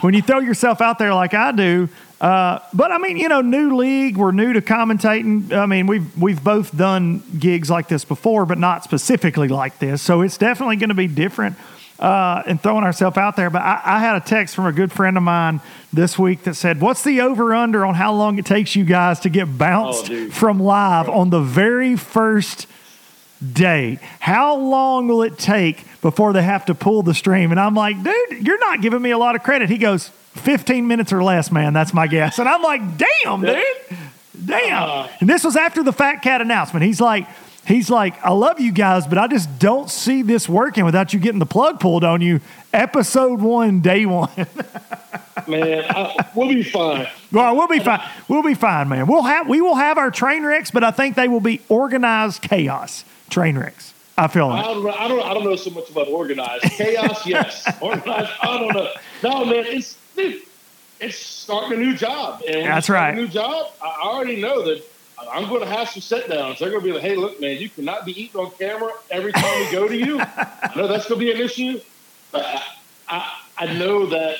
when you throw yourself out there like I do, uh, but I mean, you know, new league, we're new to commentating. I mean, we've we've both done gigs like this before, but not specifically like this. So it's definitely going to be different. Uh, and throwing ourselves out there. But I, I had a text from a good friend of mine this week that said, What's the over under on how long it takes you guys to get bounced Oh, from live on the very first day. How long will it take before they have to pull the stream? And I'm like, dude, you're not giving me a lot of credit. He goes, 15 minutes or less, man. That's my guess. And I'm like, damn, dude. Damn. Uh, and this was after the Fat Cat announcement. He's like, he's like, I love you guys, but I just don't see this working without you getting the plug pulled on you. Episode one, day one. man. I, we'll be fine. well, we'll be fine. We'll be fine, man. We'll have we will have our train wrecks, but I think they will be organized chaos train wrecks. I feel like. I don't, know- I don't. I don't know so much about organized chaos. Yes, organized. I don't know. No, man. It's it's starting a new job, and That's right. A new job. I already know that I'm going to have some sit downs. They're going to be like, "Hey, look, man, you cannot be eating on camera every time we go to you." I know that's going to be an issue, but I, I, I know that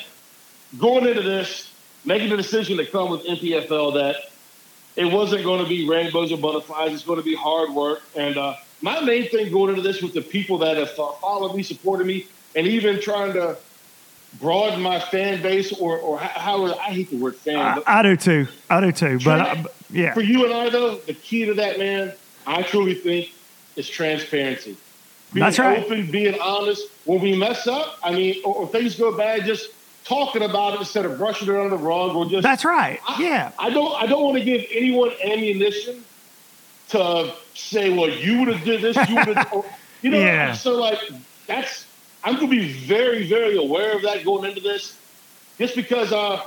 going into this, making the decision to come with NPFL that it wasn't going to be rainbows and butterflies. It's going to be hard work. And uh, my main thing going into this with the people that have followed me, supported me, and even trying to broaden my fan base or, or how, how I hate the word fan. I, I do too. I do too. But I, but- yeah, for you and I, though, the key to that, man, I truly think is transparency. Being That's right. open, being honest. When we mess up, I mean, or, or things go bad, just talking about it instead of brushing it under the rug or just that's right. I- Yeah, I don't. I don't want to give anyone ammunition to say, "Well, you would have did this." You would have. You know. Yeah. So like, that's. I'm going to be very, very aware of that going into this, just because uh,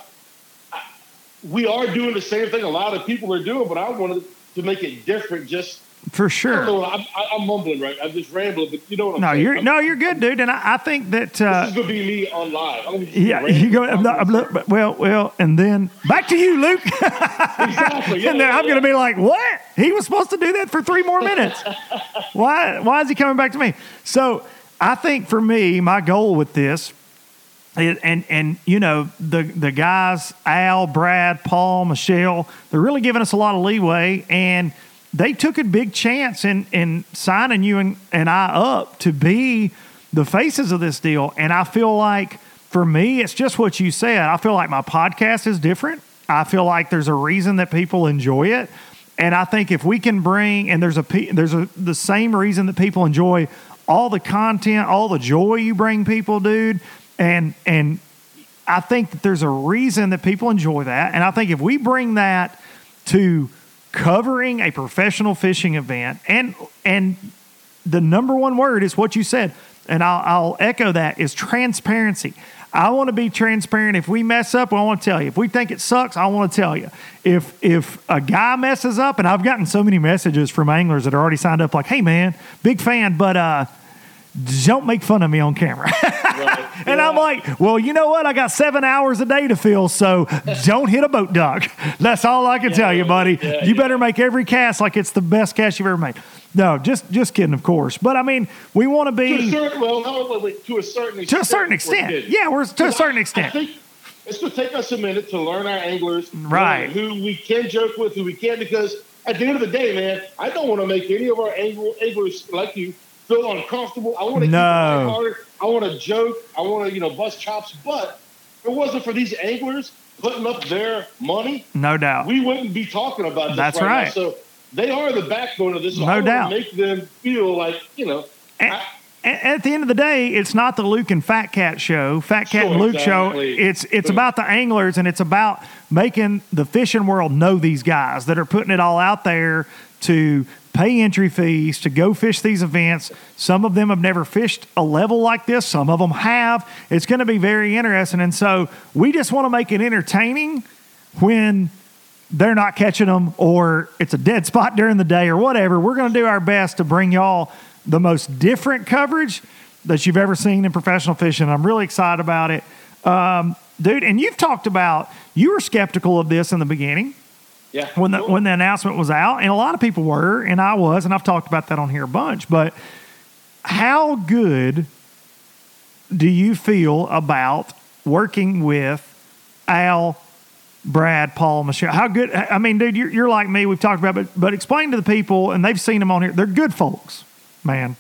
we are doing the same thing a lot of people are doing, but I wanted to make it different. Just for sure. I- I'm mumbling right. I'm just rambling, but you know what I'm No, saying. you're I'm- no, you're good, dude. And I, I think that This uh, is going to be me on live. I'm gonna be yeah, you go. I'm not- I'm not- well, well, and then back to you, Luke. exactly. Yeah, and then yeah, I'm yeah. going to be like, what? He was supposed to do that for three more minutes. why? Why is he coming back to me? So I think for me, my goal with this, is- and and you know the the guys, Al, Brad, Paul, Michelle, they're really giving us a lot of leeway, and they took a big chance in in signing you and, and I up to be the faces of this deal. And I feel like for me, it's just what you said. I feel like my podcast is different. I feel like there's a reason that people enjoy it. And I think if we can bring and there's a there's a the same reason that people enjoy all the content, all the joy you bring people, dude. And and I think that there's a reason that people enjoy that. And I think if we bring that to covering a professional fishing event and and the number one word is what you said and I'll, I'll echo that is transparency i want to be transparent. If we mess up i want to tell you. If we think it sucks i want to tell you. If if a guy messes up and i've gotten so many messages from anglers that are already signed up like hey man big fan but uh don't make fun of me on camera. Right. and I'm like, well, you know what? I got seven hours a day to fill, so don't hit a boat duck. That's all I can tell you, buddy. yeah, you yeah. better make every cast like it's the best cast you've ever made. No, just just kidding, of course. But I mean, we want to to a be certain, well, no, wait, to a certain extent. to a certain we're extent. Yeah, we're to a certain I- extent. I it's going to take us a minute to learn our anglers, Right. Who we can joke with, who we can't, because at the end of the day, man, I don't want to make any of our angler, anglers like you feel uncomfortable. I want to No. keep it lighthearted. I want to joke. I want to, you know, bust chops. But if it wasn't for these anglers putting up their money, no doubt. we wouldn't be talking about this That's right, right. now. So they are the backbone of this. So No I doubt. Make them feel like you know. And- I- at the end of the day, it's not the Luke and Fat Cat show, Fat Cat Sure, and Luke show. It's it's about the anglers and it's about making the fishing world know these guys that are putting it all out there to pay entry fees to go fish these events. Some of them have never fished a level like this. Some of them have. It's going to be very interesting, and so we just want to make it entertaining when they're not catching them or it's a dead spot during the day or whatever. We're going to do our best to bring y'all the most different coverage that you've ever seen in professional fishing. I'm really excited about it. Um, dude, and you've talked about you were skeptical of this in the beginning yeah. when the Sure. when the announcement was out, and a lot of people were, and I was, and I've talked about that on here a bunch. But how good do you feel about working with Al, Brad, Paul, Michelle? How good? I mean, dude, you're, you're like me. We've talked about, it, but but explain to the people, and they've seen them on here. They're good folks, man.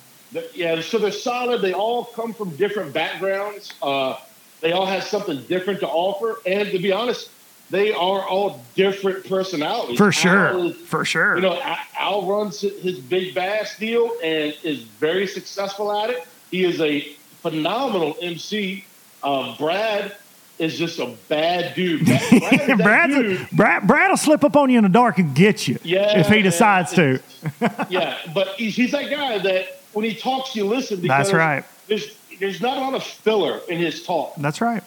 Yeah, so they're solid. They all come from different backgrounds. Uh, they all have something different to offer, and to be honest, they are all different personalities. For sure, Al for sure. you know, Al- runs his big bass deal and is very successful at it. He is a phenomenal MC. Uh, Brad is just a bad dude. Brad, Brad is that Brad's a- dude. Brad, Brad will slip up on you in the dark and get you Yeah, if he decides to. yeah, but he's, he's that guy that when he talks, you listen. Because That's right. There's there's not a lot of filler in his talk. That's right.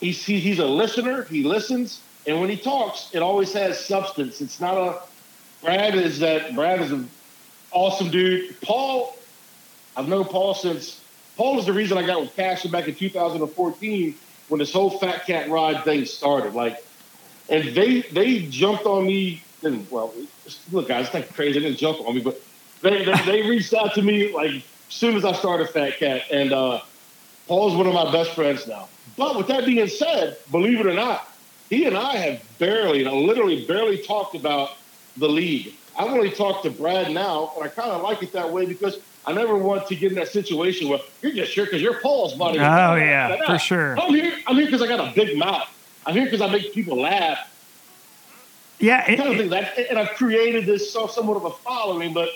He's he, he's a listener. He listens, and when he talks, it always has substance. It's not a. Brad is that. Brad is an awesome dude. Paul, I've known Paul since. Paul is the reason I got with Cashion back in 2014 when this whole Fat Cat Ride thing started. Like, and they they jumped on me. And well, look, guys, it's not crazy. They didn't jump on me, but they they, they reached out to me like as soon as I started Fat Cat, and uh, Paul's one of my best friends now. But with that being said, believe it or not, he and I have barely, and I literally barely talked about the league. I've only talked to Brad now, and I kind of like it that way because I never want to get in that situation where you're just here because you're Paul's buddy. Oh, yeah, Nah, for sure. I'm here. I'm here because I got a big mouth. I'm here because I make people laugh. Yeah. it- Kind of thing that, and I've created this somewhat of a following. But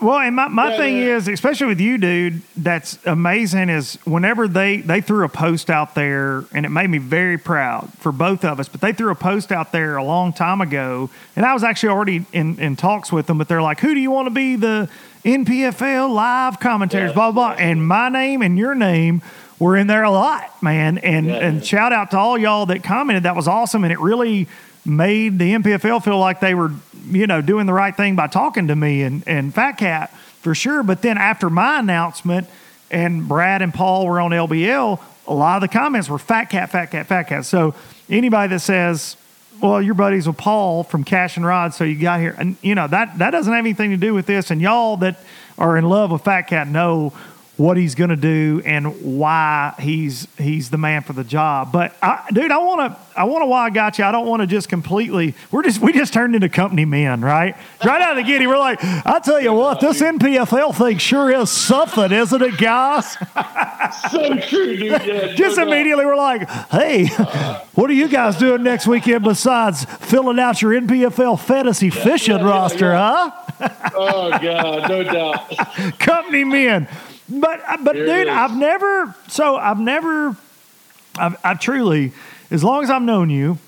Well, and my, my Yeah, thing yeah. is, especially with you, dude, that's amazing is whenever they, they threw a post out there, and it made me very proud for both of us, but they threw a post out there a long time ago, and I was actually already in, in talks with them, but they're like, who do you want to be the NPFL live commentators, Yeah. blah, blah, blah. And my name and your name were in there a lot, man. And, and shout out to all y'all that commented. That was awesome. And it really made the NPFL feel like they were, you know, doing the right thing by talking to me and, and Fat Cat for sure. But then after my announcement and Brad and Paul were on LBL, a lot of the comments were Fat Cat, Fat Cat, Fat Cat. So anybody that says, well, your buddies with Paul from Cashion Rod, so you got here, and you know that that doesn't have anything to do with this. And y'all that are in love with Fat Cat know what he's going to do and why he's he's the man for the job. But I, dude, I want to I want to why I got you. I don't want to just completely. We're just we just turned into company men, right? Right out of the gate, we're like, I tell you what, this NPFL thing sure is something, isn't it, guys? so true, dude. Yeah, just immediately, we're like, hey, what are you guys doing next weekend besides filling out your NPFL fantasy fishing yeah, yeah, roster, yeah. huh? Oh god, no doubt. company men. But uh, but There dude. I've never so I've never I've, I've truly as long as I've known you,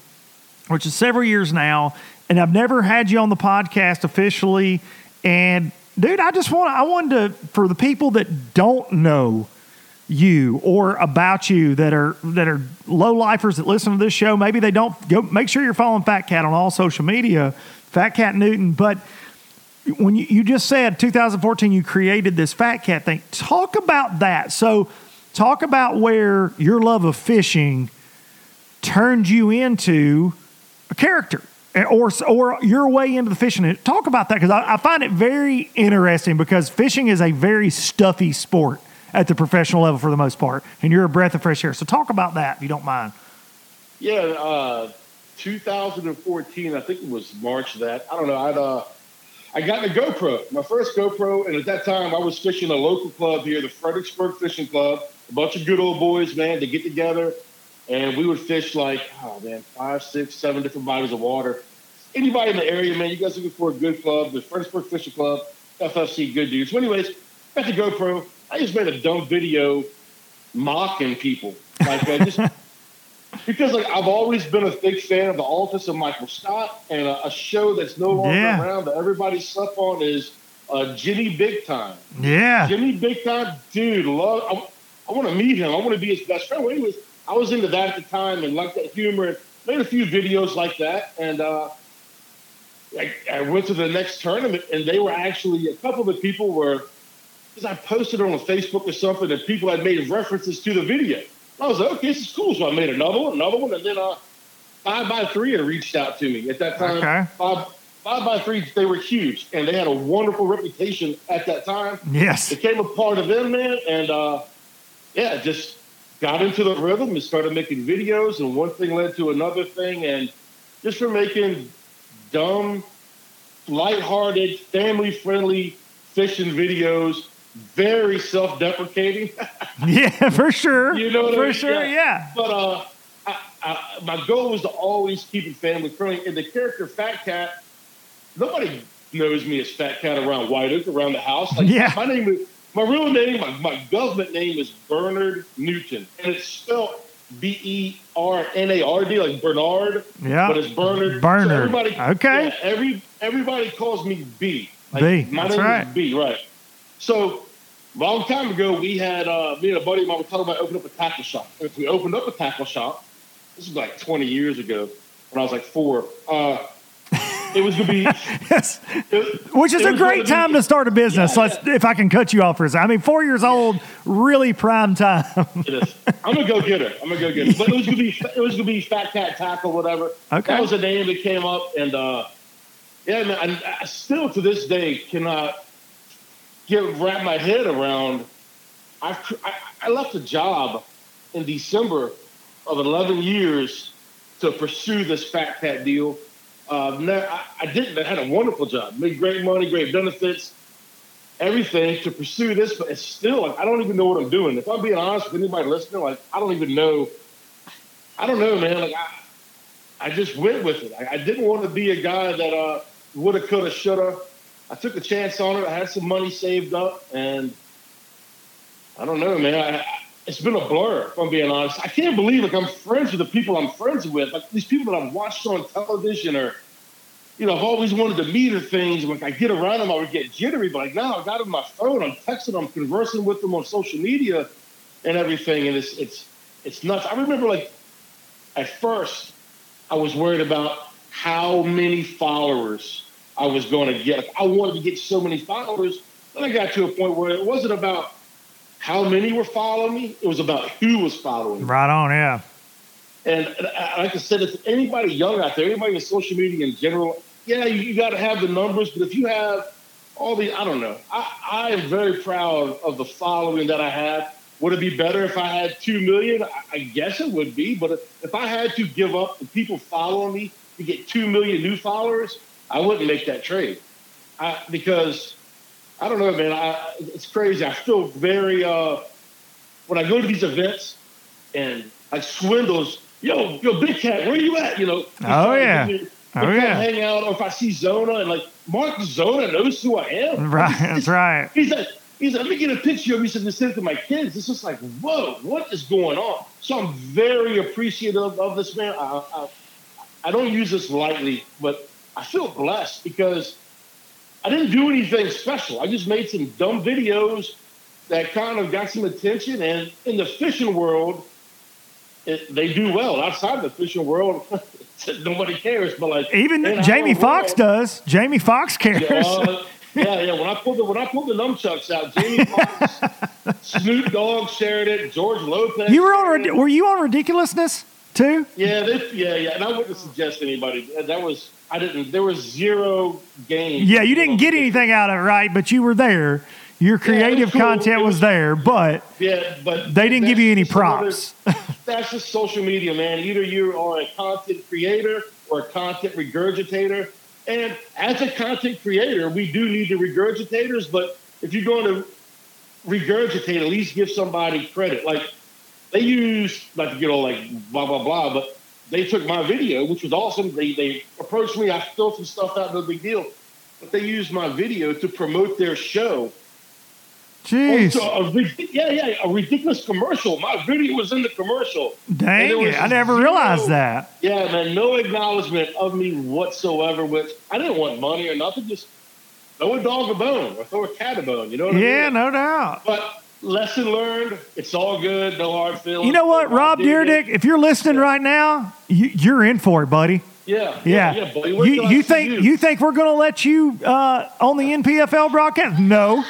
which is several years now, and I've never had you on the podcast officially. And dude, I just want I wanted to for the people that don't know you or about you that are that are low lifers that listen to this show. Maybe they don't go. Make sure you're following Fat Cat on all social media, Fat Cat Newton. But when you, you just said 2014 you created this fat cat thing talk about that so talk about where your love of fishing turned you into a character eh, or or your way into the fishing talk about that because I, I find it very interesting because fishing is a very stuffy sport at the professional level for the most part and you're a breath of fresh air so talk about that if you don't mind Yeah, uh, 2014. I think it was March. That I don't know. I'd uh, I got the GoPro, my first GoPro, and at that time I was fishing a local club here, the Fredericksburg Fishing Club. A bunch of good old boys, man, to get together, and we would fish like, oh man, five, six, seven different bodies of water. Anybody in the area, man, you guys looking for a good club? The Fredericksburg Fishing Club, FFC, good dudes. So, anyways, got the GoPro. I just made a dumb video mocking people, like uh, just because like I've always been a big fan of the office of Michael Scott and a, a show that's no longer Yeah. around that everybody slept on is uh, Jimmy Big Time. yeah Jimmy Big Time, dude, love. I, I want to meet him. I want to be his best friend. Well, anyways, I was into that at the time and liked that humor. and Made a few videos like that, and uh, I, I went to the next tournament, and they were actually a couple of the people were because I posted on Facebook or something, and people had made references to the video. I was like, okay, this is cool. So I made another one, another one, and then uh, Five by Three had reached out to me at that time. Okay. Five, five by Three, they were huge, and they had a wonderful reputation at that time. yes Became a part of them, man, and uh, yeah, just got into the rhythm and started making videos, and one thing led to another thing, and just for making dumb, lighthearted, family-friendly fishing videos, very self-deprecating. yeah for sure You know what I for mean? sure yeah. But uh, I, I, my goal was to always keep it family friendly. And the character Fat Cat, nobody knows me as Fat Cat around White Oak, around the house. Like Yeah. my name is my real name, my, my government name is Bernard Newton, and it's spelled B E R N A R D, like Bernard. Yeah. But it's Bernard. Bernard. So everybody, Okay. yeah, every everybody calls me B. Like, B, My that's name right. is B. Right. So long time ago, we had uh, me and a buddy of mine were talking about opening up a tackle shop. If we opened up a tackle shop, this was like 20 years ago when I was like four. Uh, it was gonna be. Yes. it- Which is a great gonna be- time to start a business. Yeah, Let's, if I can cut you off for a second. I mean, four years old, really prime time. It is. I'm gonna go get her. I'm gonna go get her. But it was gonna be it was gonna be Fat Cat Tackle, whatever. Okay. That was the name that came up, and uh, yeah, man. I, I still to this day cannot get wrap my head around. I I, I left a job in December of 11 years to pursue this Fat Cat deal. Uh, no, I, I didn't. I had a wonderful job, made great money, great benefits everything to pursue this, but it's still like I don't even know what I'm doing. If I'm being honest with anybody listening, like I don't even know. I don't know, man. Like I, I just went with it. I, I didn't want to be a guy that uh, woulda, coulda, shoulda. I took a chance on it. I had some money saved up, and I don't know, man. I, it's been a blur. If I'm being honest, I can't believe like I'm friends with the people I'm friends with. Like these people that I've watched on television or you know, I've always wanted to meet her things. When I get around them, I would get jittery. But like now, I got on my phone. I'm texting them, conversing with them on social media and everything. And it's it's it's nuts. I remember like at first, I was worried about how many followers I was going to get. I wanted to get so many followers. Then I got to a point where it wasn't about how many were following me. It was about who was following me. right on, yeah. And, and I- like I said, if anybody young out there, anybody in social media in general, yeah, you, you got to have the numbers. But if you have all the I don't know. I, I am very proud of the following that I have. Would it be better if I had two million? I, I guess it would be, but if, if I had to give up the people following me to get two million new followers, I wouldn't make that trade. I, because I don't know, man. I, it's crazy. I feel very uh, when I go to these events and like swindles. Yo, yo, Big Cat, where you at? You know. Oh, yeah. Oh Oh, yeah. Hang out, or if I see Zona and like Mark Zona knows who I am. Right, that's right. He's like, he's like, let me get a picture of you so to send it to my kids. It's just like, whoa, what is going on? So I'm very appreciative of this man. I, I, I don't use this lightly, but I feel blessed because I didn't do anything special. I just made some dumb videos that kind of got some attention. And in the fishing world, it, they do well. Outside the fishing world, nobody cares. But like Even Jamie Foxx world- does. Jamie Foxx cares. yeah, uh, yeah, yeah. When I pulled the when I pulled the nunchucks out, Jamie Foxx, Snoop Dogg shared it. George Lopez. you were on. shared Rid- it. Were you on ridiculousness too? Yeah, they, yeah, yeah. And I wouldn't suggest anybody. That was I didn't. There was zero gain. Yeah, you didn't get anything out of it, right? But you were there. Your creative cool. content was was- there, but Yeah, but they didn't give you any that's just another- props. That's just social media, man. Either you are a content creator or a content regurgitator. And as a content creator, we do need the regurgitators. But if you're going to regurgitate, at least give somebody credit. Like they used, not to get all like blah blah blah, but they took my video, which was awesome. They they approached me. I filled some stuff out, no big deal. But they used my video to promote their show. Jeez, a, yeah, yeah, a ridiculous commercial. My video was in the commercial. Dang it! I never realized that. Yeah, man, no acknowledgement of me whatsoever. Which I didn't want money or nothing. Just throw a dog a bone or throw a cat a bone. You know what I mean? Yeah, no doubt. But lesson learned. It's all good. No hard feelings. You know what, Rob Dyrdek. If you're listening right now, you, you're in for it, buddy. Yeah, Yeah. yeah. You you think you? you think we're going to let you uh, on the NPFL broadcast? No.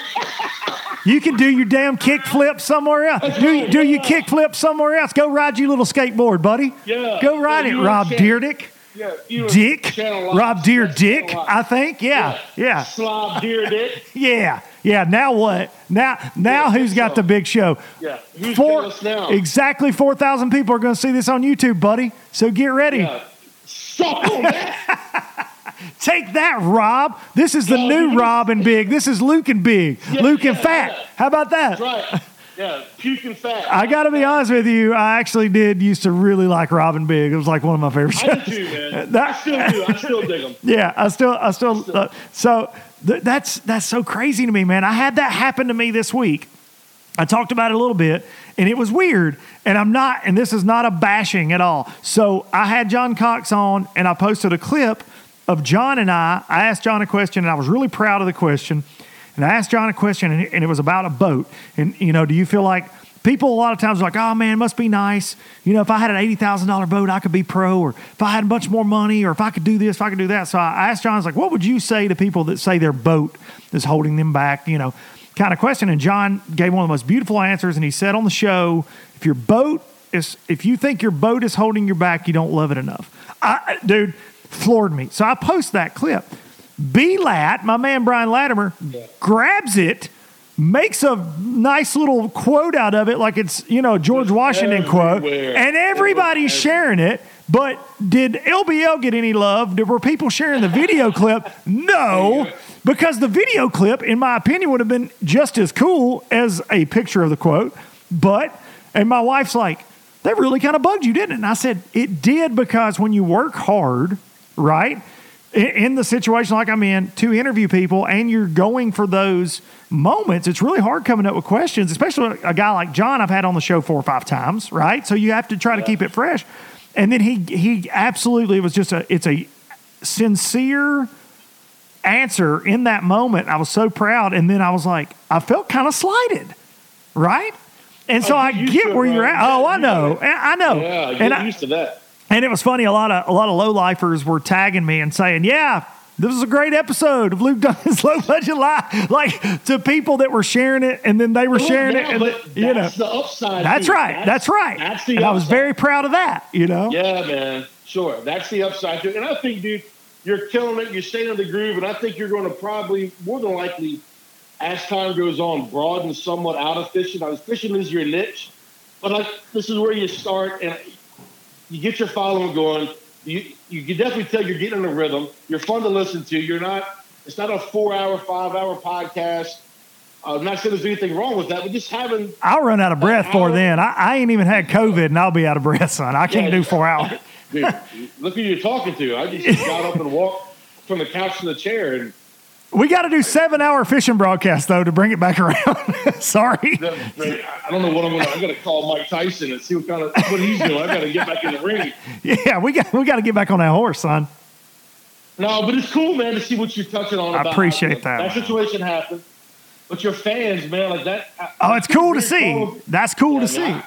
you can do your damn kick flip somewhere else. Do do your kick flip somewhere else. Go ride your little skateboard, buddy. Yeah. Go ride Yeah, it, Rob and Deerdick. Yeah, Dick. Rob Deer Dick, I think. Yeah. Yeah. Slob deer dick. Yeah. Yeah. Now what? Now now Yeah, who's got the big show? Yeah. Who's Four, exactly 4,000 people are going to see this on YouTube, buddy. So get ready. Yeah. Suck on that. Take that, Rob. This is the Yeah, new Rob and Big. This is Luke and Big. Luke and Fat. How about that? right. Yeah. Puking fat. I got to be honest with you. I actually did used to really like Rob and Big. It was like one of my favorite shows. I do too, man. That- I still do. I still dig them. Yeah, I still, I still. Uh, so th- that's that's so crazy to me, man. I had that happen to me this week. I talked about it a little bit, and it was weird. And I'm not, and this is not a bashing at all. So I had John Cox on, and I posted a clip of John and I. I asked John a question, and I was really proud of the question. And I asked John a question, and it, and it was about a boat. And you know, do you feel like people a lot of times are like, oh man, it must be nice. You know, if I had an eighty thousand dollar boat, I could be pro, or if I had a bunch more money, or if I could do this, if I could do that. So I asked John, I was like, what would you say to people that say their boat is holding them back? You know, kind of question. And John gave one of the most beautiful answers, and he said on the show, if your boat is, if you think your boat is holding you back, you don't love it enough. I, dude, floored me. So I post that clip. B Lat, my man Brian Latimer, grabs it, makes a nice little quote out of it, like it's you know George Washington quote, and everybody's sharing it. But did LBL get any love? Did, were people sharing the video clip? No, because the video clip, in my opinion, would have been just as cool as a picture of the quote. But and my wife's like, that really kind of bugged you, didn't it? And I said, it did because when you work hard, right? In- the situation like I'm in to interview people and you're going for those moments, it's really hard coming up with questions, especially a guy like John I've had on the show four or five times, right? So you have to try to keep it fresh. And then he he absolutely it was just a it's a sincere answer in that moment. I was so proud and then I was like I felt kind of slighted, right? And so Oh, I get where you're at. Oh, I know. I know. Yeah, and I, used to that. And it was funny. A lot of a lot of low lifers were tagging me and saying, "Yeah, this was a great episode of Luke Dunn's Low Budget Live." Like to people that were sharing it, and then they were sharing Well, it, and but you know, that's the upside. that's right, that's, right. That's the and I was very proud of that. You know, Yeah, man. Sure. That's the upside to it. And I think, dude, you're killing it. You're staying in the groove, and I think you're going to probably more than likely, as time goes on, broaden somewhat out of fishing. I was fishing is your niche, but like this is where you start, and you get your following going. You you can definitely tell you're getting in a rhythm. You're fun to listen to. You're not. It's not a four hour, five hour podcast. Uh, I'm not saying there's anything wrong with that, but just having I'll run out of breath uh, for then. I, I ain't even had COVID and I'll be out of breath, son. I can't Yeah. do four hours. Dude, look who you're talking to. I just got up and walked from the couch to the chair, and We got to do seven hour fishing broadcast though to bring it back around. Sorry. I don't know what I'm gonna. I got to call Mike Tyson and see what kind of what he's doing. I got to get back in the ring. Yeah, we got we got to get back on that horse, son. No, but it's cool, man, to see what you're touching on. I about appreciate that. That situation happened, but your fans, man, like that. Oh, it's cool to see. calling- That's cool Yeah, to see. I,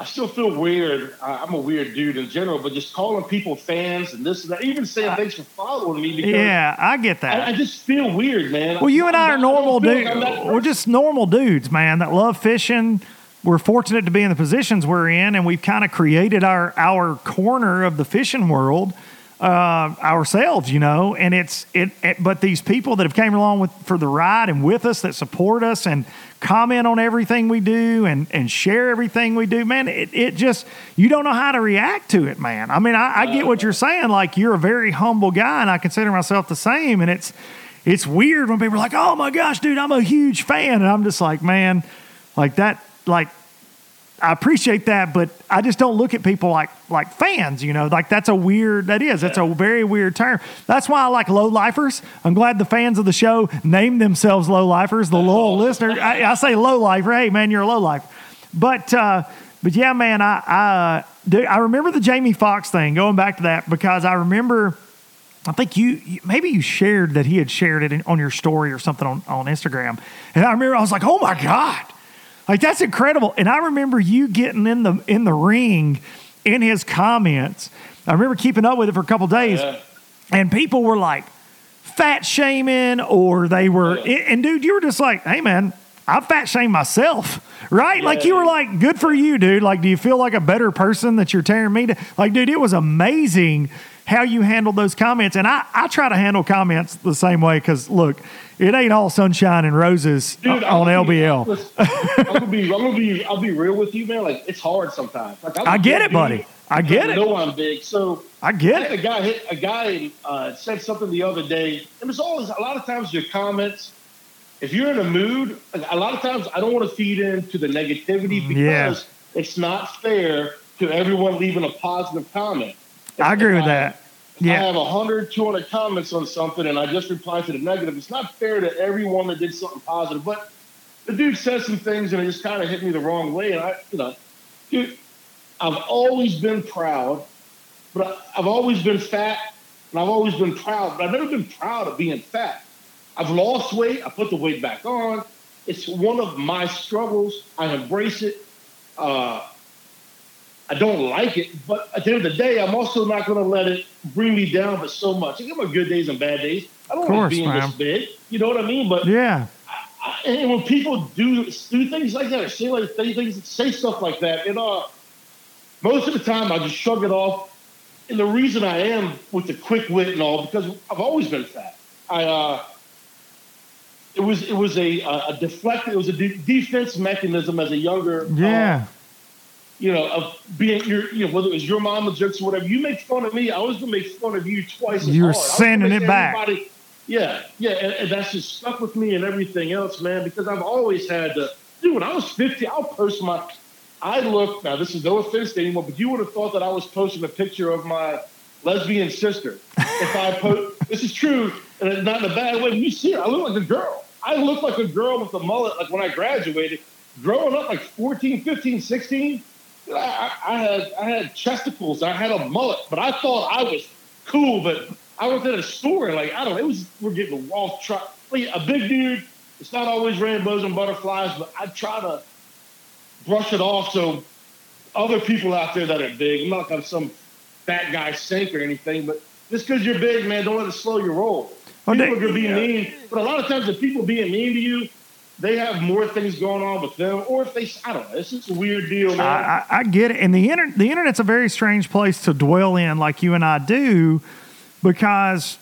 I still feel weird. I, I'm a weird dude in general, but just calling people fans and this and that, even saying thanks for following me because Yeah, I get I, I just feel weird, man. Well, you and I are I'm not- normal dudes. like We're just normal dudes, man, that love fishing. We're fortunate to be in the positions we're in, and we've kind of created our our corner of the fishing world uh, ourselves, you know. And it's it, it. But these people that have came along with for the ride and with us that support us and comment on everything we do and and share everything we do, man. It it just you don't know how to react to it, man. I mean, I, I get what you're saying. Like you're a very humble guy, and I consider myself the same. And it's it's weird when people are like, "Oh my gosh, dude, I'm a huge fan," and I'm just like, man, like that, like I appreciate that, but I just don't look at people like like fans. You know, like that's a weird. That is. That's a very weird term. That's why I like low lifers. I'm glad the fans of the show named themselves low lifers. The loyal listener. I, I say low lifer. Hey, man, you're a low lifer. But uh, but yeah, man, I I dude, I remember the Jamie Foxx thing. Going back to that because I remember. I think you you- maybe you shared that he had shared it on your story or something on, on Instagram, and I remember I was like, "Oh my god!" Like that's incredible. And I remember you getting in the in the ring in his comments. I remember keeping up with it for a couple days, Yeah. and people were like fat shaming, or they were. And dude, you were just like, "Hey man, I fat shame myself." Right? Like you were like, "Good for you, dude." Like, do you feel like a better person that you're tearing me to? Like, dude, it was amazing how you handled those comments. And I, I try to handle comments the same way because look, it ain't all sunshine and roses Dude, on I'm gonna be- LBL. I'm gonna be, I'm gonna be, I'll be real with you, man. Like it's hard sometimes. Like a I get it, buddy. I get I it. know I'm big, so I I get a it. guy hit a guy uh, said something the other day, and it's always a lot of times your comments. If you're in a mood, like, a lot of times I don't want to feed into the negativity because Yeah. it's not fair to everyone leaving a positive comment. I agree with If that. I have 100, 200 comments on something, and I just reply to the negative. It's not fair to everyone that did something positive. But the dude said some things, and it just kind of hit me the wrong way. And I, you know, dude, I've always been proud, but I've always been fat, and I've always been proud. But I've never been proud of being fat. I've lost weight. I put the weight back on. It's one of my struggles. I embrace it. Uh, I don't like it, but at the end of the day, I'm also not going to let it bring me down but so much. I get my good days and bad days. I don't Course, like being man. this big. You know what I mean? But Yeah. and when people do do things like that, or say like things, say stuff like that, and uh, most of the time I just shrug it off. And the reason I am with the quick wit and all because I've always been fat. I uh, it was it was a a deflect. It was a de- defense mechanism as a younger uh, Yeah. You know, of being your, you know, whether it was your mama jokes or whatever, you make fun of me, I was gonna make fun of you twice. as You were hard. I was sending it back. Yeah, yeah, and, and that's just stuck with me and everything else, man. Because I've always had to, dude. When I was fifty, I'll post my. I look now. This is no offense to anyone, but you would have thought that I was posting a picture of my lesbian sister. If I post, this is true, and it's not in a bad way. You see her, I look like a girl. I look like a girl with a mullet, like when I graduated. Growing up, like 14, 15, 16, I, I, had I had chesticles. I had a mullet, but I thought I was cool. But I was at a store, and like I don't know, it was we're getting off track. Like, a big dude. It's not always rainbows and butterflies, but I try to brush it off so other people out there that are big. I'm not like I'm some fat guy sink or anything, but just because you're big, man, don't let it slow your roll. People they- are gonna be mean, but a lot of times the people being mean to you, they have more things going on with them, or if they, I don't know, it's just a weird deal, man. I, I, I get it. And the inter- the internet's a very strange place to dwell in, like you and I do, because,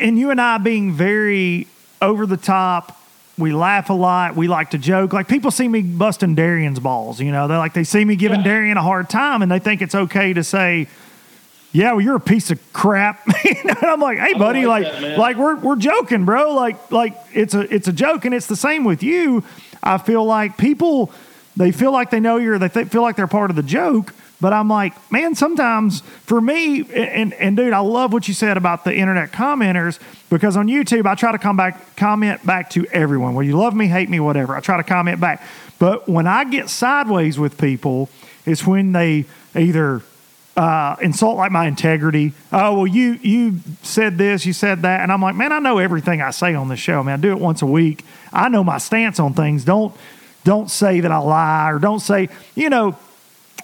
and you and I being very over the top, we laugh a lot. We like to joke. Like people see me busting Darian's balls, you know, they like they see me giving Yeah. Darian a hard time and they think it's okay to say, yeah, well, you're a piece of crap. And I'm like, hey, buddy, like like, that, like we're we're joking, bro. Like, like it's a it's a joke, and it's the same with you. I feel like people they feel like they know you're they th- feel like they're part of the joke. But I'm like, man, sometimes for me, and and dude, I love what you said about the internet commenters because on YouTube I try to come back comment back to everyone. Well, you love me, hate me, whatever. I try to comment back. But when I get sideways with people, it's when they either uh, insult like my integrity. Oh well, you you said this, you said that, and I'm like, man, I know everything I say on this show, man. I do it once a week. I know my stance on things. Don't don't say that I lie or don't say, you know,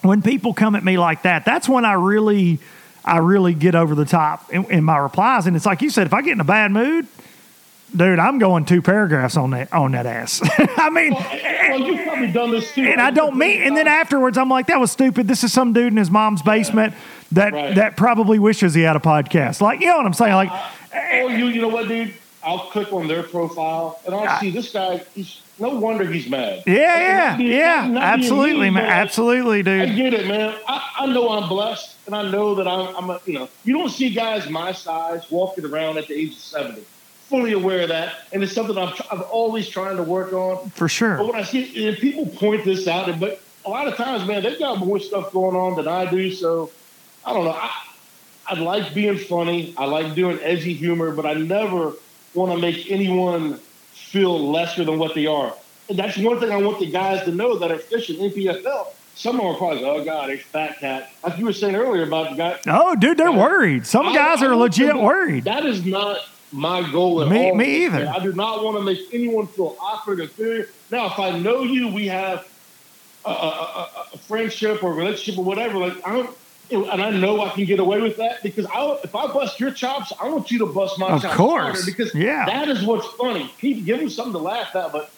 when people come at me like that, that's when I really I really get over the top in, in my replies. And it's like you said, if I get in a bad mood, dude, I'm going two paragraphs on that on that ass. I mean. Well, you've probably done this too. And I don't mean, and then afterwards, I'm like, that was stupid. This is some dude in his mom's basement that Right. that probably wishes he had a podcast. Like, you know what I'm saying? Like, Oh, you, you know what, dude? I'll click on their profile and I'll see this guy. He's no wonder he's mad. yeah, yeah, Not yeah, being absolutely, mean, man, like, absolutely, dude. I get it, man. I, I know I'm blessed, and I know that I'm, I'm a, you know, you don't see guys my size walking around at the age of 70. Fully aware of that, and it's something I'm, I'm always trying to work on. For sure. But when I see, and people point this out, but a lot of times, man, they've got more stuff going on than I do. So I don't know. I, I like being funny. I like doing edgy humor, but I never want to make anyone feel lesser than what they are. And that's one thing I want the guys to know that are fishing NPFL. Some of them are probably, oh God, it's fat cat. Like you were saying earlier about the guy. Oh, dude, they're worried. Some I- guys are legit worried. That is not my goal at Me- all. me either. I do not want to make anyone feel awkward or inferior. Now, if I know you, we have a, a, a, a friendship or relationship or whatever. Like I don't, and I know I can get away with that because I, if I bust your chops, I want you to bust my Of chops course. because Yeah. that is what's funny. People give them something to laugh at, but.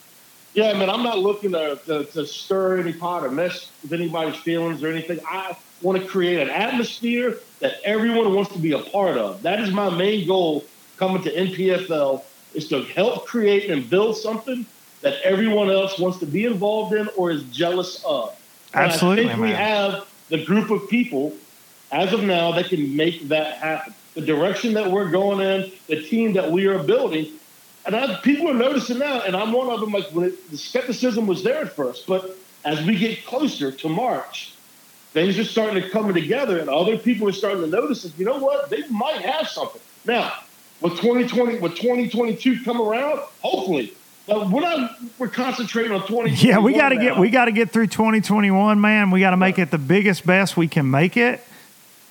Yeah, man, I'm not looking to, to, to stir any pot or mess with anybody's feelings or anything. I want to create an atmosphere that everyone wants to be a part of. That is my main goal coming to NPFL is to help create and build something that everyone else wants to be involved in or is jealous of. And Absolutely, I think we have the group of people as of now that can make that happen. The direction that we're going in, the team that we are building, and I, people are noticing now, and I'm one of them. Like when it, the skepticism was there at first, but as we get closer to March, things are starting to come together, and other people are starting to notice that you know what, they might have something now. With 2020, with 2022 come around, hopefully, but we're not. We're concentrating on 20. Yeah, we got to get we got to get through 2021, man. We got to make it the biggest best we can make it,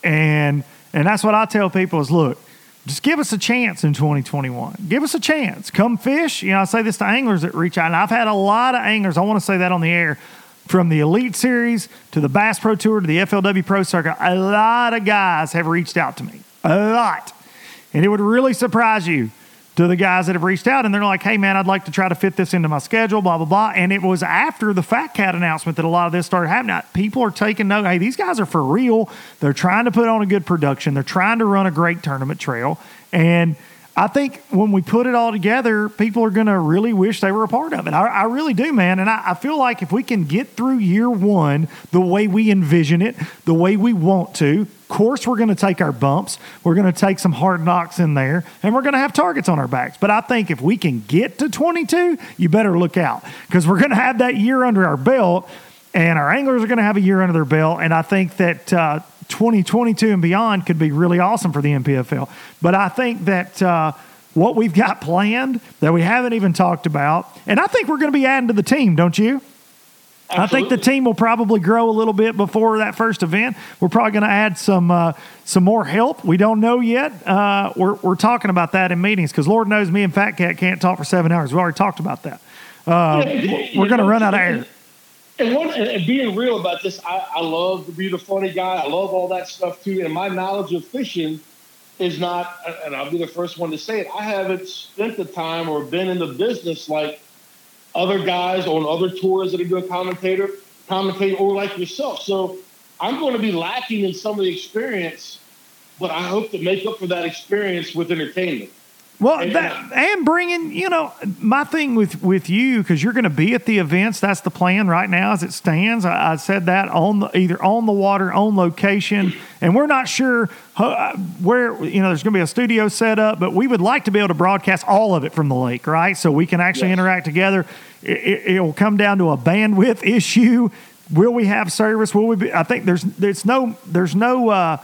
and and that's what I tell people is look, just give us a chance in 2021. Give us a chance. Come fish. You know, I say this to anglers that reach out, and I've had a lot of anglers. I want to say that on the air. From the Elite Series to the Bass Pro Tour to the FLW Pro Circuit, a lot of guys have reached out to me. A lot. And it would really surprise you to the guys that have reached out and they're like, hey, man, I'd like to try to fit this into my schedule, blah, blah, blah. And it was after the Fat Cat announcement that a lot of this started happening. People are taking note. Hey, these guys are for real. They're trying to put on a good production, they're trying to run a great tournament trail. And I think when we put it all together, people are going to really wish they were a part of it. I, I really do, man. And I, I feel like if we can get through year one the way we envision it, the way we want to, of course, we're going to take our bumps. We're going to take some hard knocks in there, and we're going to have targets on our backs. But I think if we can get to 22, you better look out because we're going to have that year under our belt, and our anglers are going to have a year under their belt. And I think that uh, 2022 and beyond could be really awesome for the NPFL. But I think that uh, what we've got planned that we haven't even talked about, and I think we're going to be adding to the team, don't you? I think the team will probably grow a little bit before that first event. We're probably going to add some uh, some more help. We don't know yet. Uh, we're we're talking about that in meetings because Lord knows me and Fat Cat can't talk for seven hours. We already talked about that. Uh, we're going to run out of air. And one and, being real about this, I, I love to be the funny guy. I love all that stuff too. And my knowledge of fishing is not, and I'll be the first one to say it. I haven't spent the time or been in the business like other guys on other tours that are doing commentator, commentate, or like yourself. So I'm going to be lacking in some of the experience but I hope to make up for that experience with entertainment. Well, and, that, and bringing, you know, my thing with with you because you're going to be at the events. That's the plan right now as it stands. I, I said that on the, either on the water, on location, and we're not sure uh, where you know there's going to be a studio set up, but we would like to be able to broadcast all of it from the lake, right? So we can actually yes. interact together. It, it, it will come down to a bandwidth issue. Will we have service? Will we? Be, I think there's there's no there's no. Uh,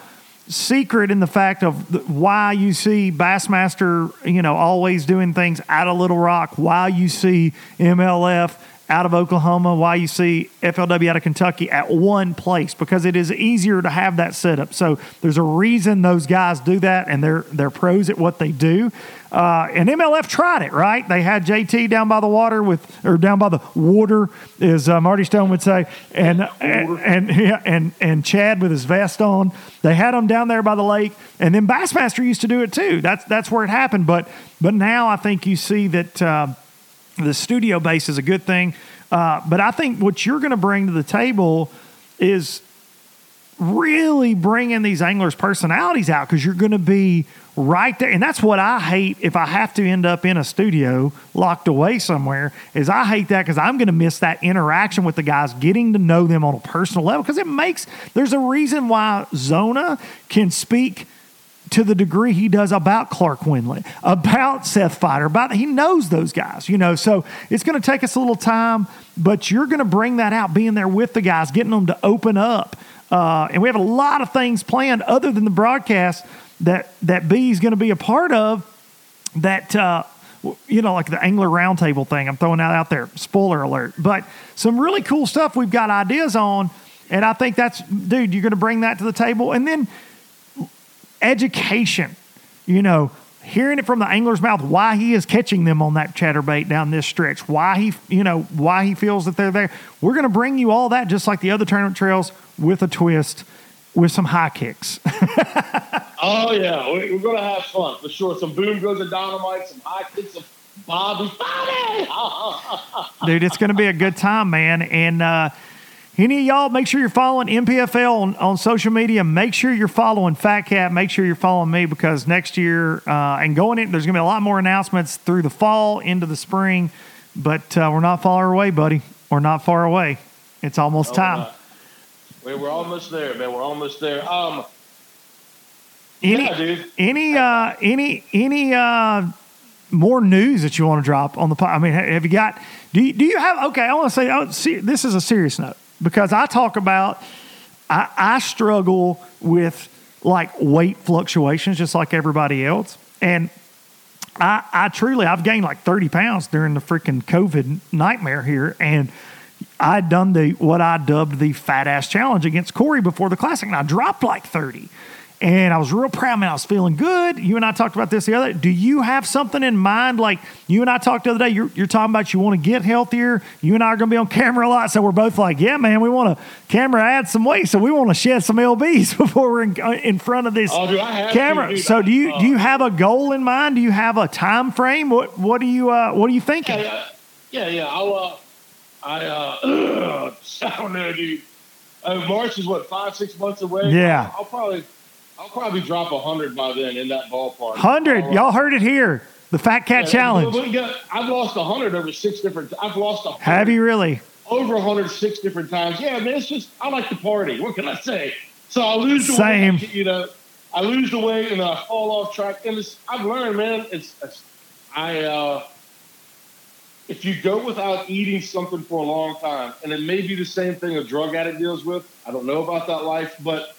secret in the fact of why you see Bassmaster, you know, always doing things out of Little Rock, why you see MLF out of Oklahoma, why you see FLW out of Kentucky at one place because it is easier to have that setup. So there's a reason those guys do that, and they're they're pros at what they do. Uh, and MLF tried it, right? They had JT down by the water with, or down by the water, as uh, Marty Stone would say, and and and, yeah, and and Chad with his vest on. They had them down there by the lake, and then Bassmaster used to do it too. That's that's where it happened. But but now I think you see that uh, the studio base is a good thing. Uh, but I think what you're going to bring to the table is really bringing these anglers' personalities out because you're going to be right there. And that's what I hate if I have to end up in a studio locked away somewhere is I hate that because I'm going to miss that interaction with the guys, getting to know them on a personal level because it makes, there's a reason why Zona can speak to the degree he does about Clark Wendlandt, about Seth Feider, about he knows those guys, you know. So it's going to take us a little time, but you're going to bring that out, being there with the guys, getting them to open up. Uh, and we have a lot of things planned other than the broadcast that that B is going to be a part of. That uh, you know, like the Angler Roundtable thing. I'm throwing that out there. Spoiler alert. But some really cool stuff we've got ideas on, and I think that's, dude, you're going to bring that to the table, and then education. You know, hearing it from the angler's mouth why he is catching them on that chatterbait down this stretch, why he, you know, why he feels that they're there. We're going to bring you all that just like the other tournament trails with a twist with some high kicks. oh yeah, we're gonna have fun for sure. Some boom goes of dynamite, some high kicks, some Bobby, Bobby. Dude, it's gonna be a good time, man. And uh, any of y'all, make sure you're following NPFL on, on social media. Make sure you're following Fat Cat. Make sure you're following me because next year uh, and going in, there's gonna be a lot more announcements through the fall into the spring. But uh, we're not far away, buddy. We're not far away. It's almost oh, time. We're almost there, man. We're almost there. Um, any, yeah, dude. Any, uh, any, any, uh, more news that you want to drop on the pod? I mean, have you got? Do you, do you have? Okay, I want to say, oh, see, this is a serious note because I talk about. I, I struggle with like weight fluctuations, just like everybody else, and I, I truly I've gained like thirty pounds during the freaking COVID nightmare here, and I'd done the what I dubbed the fat ass challenge against Corey before the classic, and I dropped like 30. And I was real proud, man. I was feeling good. You and I talked about this the other day. Do you have something in mind? Like you and I talked the other day, you're, you're talking about you want to get healthier. You and I are going to be on camera a lot. So we're both like, yeah, man, we want to camera add some weight. So we want to shed some LBs before we're in, in front of this oh, camera. To, so do you, uh, do you have a goal in mind? Do you have a time frame? What, what do you, uh, what are you thinking? Yeah, yeah. yeah. I'll, uh, I uh, I don't know, dude. Uh, March is what five, six months away. Yeah, I'll, I'll probably, I'll probably drop a hundred by then in that ballpark. Hundred, uh, y'all heard it here. The Fat Cat yeah, Challenge. Got, I've lost a hundred over six different. I've lost a. Have you really? Over a hundred six different times. Yeah, man. It's just I like to party. What can I say? So I lose the Same. weight. You know, I lose the weight and I fall off track. And it's, I've learned, man. It's, it's I. uh if you go without eating something for a long time, and it may be the same thing a drug addict deals with. I don't know about that life, but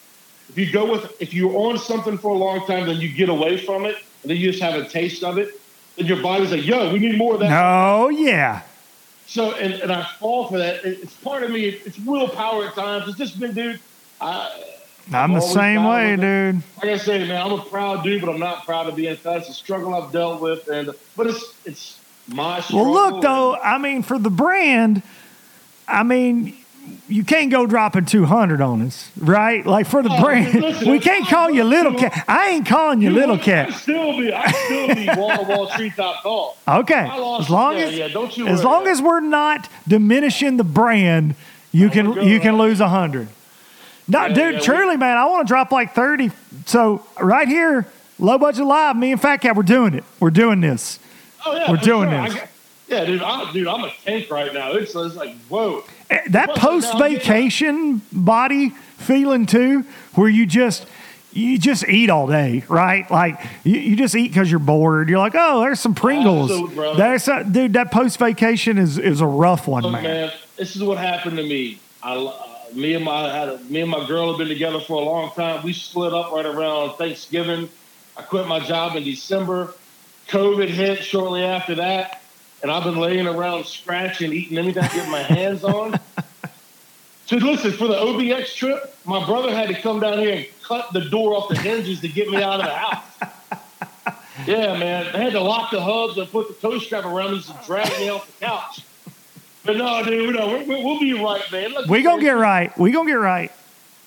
if you go with if you're on something for a long time, then you get away from it, and then you just have a taste of it, then your body's like, "Yo, we need more of that." Oh yeah. So and, and I fall for that. It's part of me. It's willpower at times. It's just been, dude. I, I'm the same way, dude. Like I say, man, I'm a proud dude, but I'm not proud of being fat. It's a struggle I've dealt with, and but it's it's my well, look though. I mean, for the brand, I mean, you can't go dropping 200 on us, right? Like for the oh, brand, listen, we can't call you little cat. I ain't calling you, you little cat. I still be, I still be wall to wall street top tall. Okay, as long yeah, as yeah, don't you as long that. as we're not diminishing the brand, you can you can lose a hundred. No, Yeah, dude, yeah, we- truly, man, I want to drop like 30. So, right here, low budget live, me and Fat Cat, we're doing it. We're doing this. Oh yeah, We're doing sure. this. Got- yeah, dude, I, dude, I'm a tank right now. It's, it's like whoa. That post now I'm getting- vacation body feeling too, where you just you just eat all day, right? Like you, you just eat because you're bored. You're like, oh, there's some Pringles. Absolute. There's a, dude. That post vacation is is a rough one, Look, man. man, this is what happened to me. I, uh, me and my had a, me and my girl have been together for a long time. We split up right around Thanksgiving. I quit my job in December. COVID hit shortly after that, and I've been laying around scratching, eating anything I get my hands on. So listen, for the OBX trip, my brother had to come down here and cut the door off the hinges to get me out of the house. Yeah, man. They had to lock the hubs and put the toe strap around me to drag me off the couch. But no, dude, no, we're, we're, we'll be right, man. We gonna get right. We gonna get right.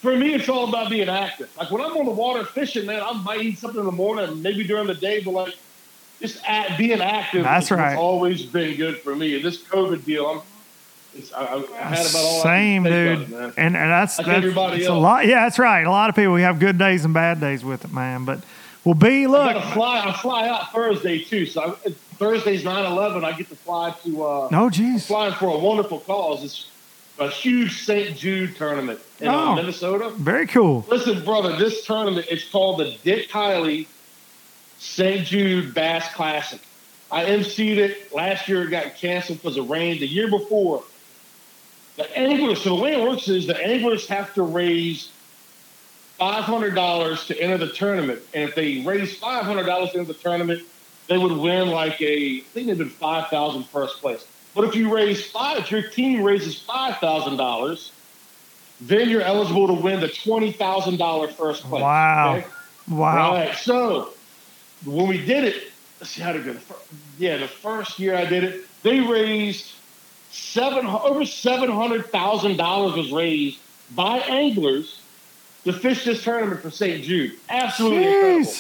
For me, it's all about being active. Like when I'm on the water fishing, man, I might eat something in the morning, maybe during the day, but like just act, being active. That's right. always been good for me. And this COVID deal, I'm. It's, I, I I had about all Same, I dude. man. and and that's Like that's everybody it's a lot. Yeah, that's right. A lot of people we have good days and bad days with it, man. But well, B, I look. gotta fly. I fly out Thursday too. So I, Thursday's 9/11. I get to fly to. Uh, No, jeez. flying for a wonderful cause. It's a huge St. Jude tournament in uh, Oh. Minnesota. Very cool. Listen, brother, this tournament, it's called the Dick Kiley St. Jude Bass Classic. I emceed it last year. It got canceled because of rain. The year before, the anglers. So the way it works is the anglers have to raise five hundred dollars to enter the tournament, and if they raise five hundred dollars to enter the tournament, they would win like a. I think they did five thousand first place. But if you raise five, if your team raises five thousand dollars, then you're eligible to win the twenty thousand dollar first place. Wow. okay? Wow. Right. So when we did it, let's see how to go. Yeah, the first year I did it, they raised seven over seven hundred thousand dollars was raised by anglers to fish this tournament for St. Jude. Absolutely incredible.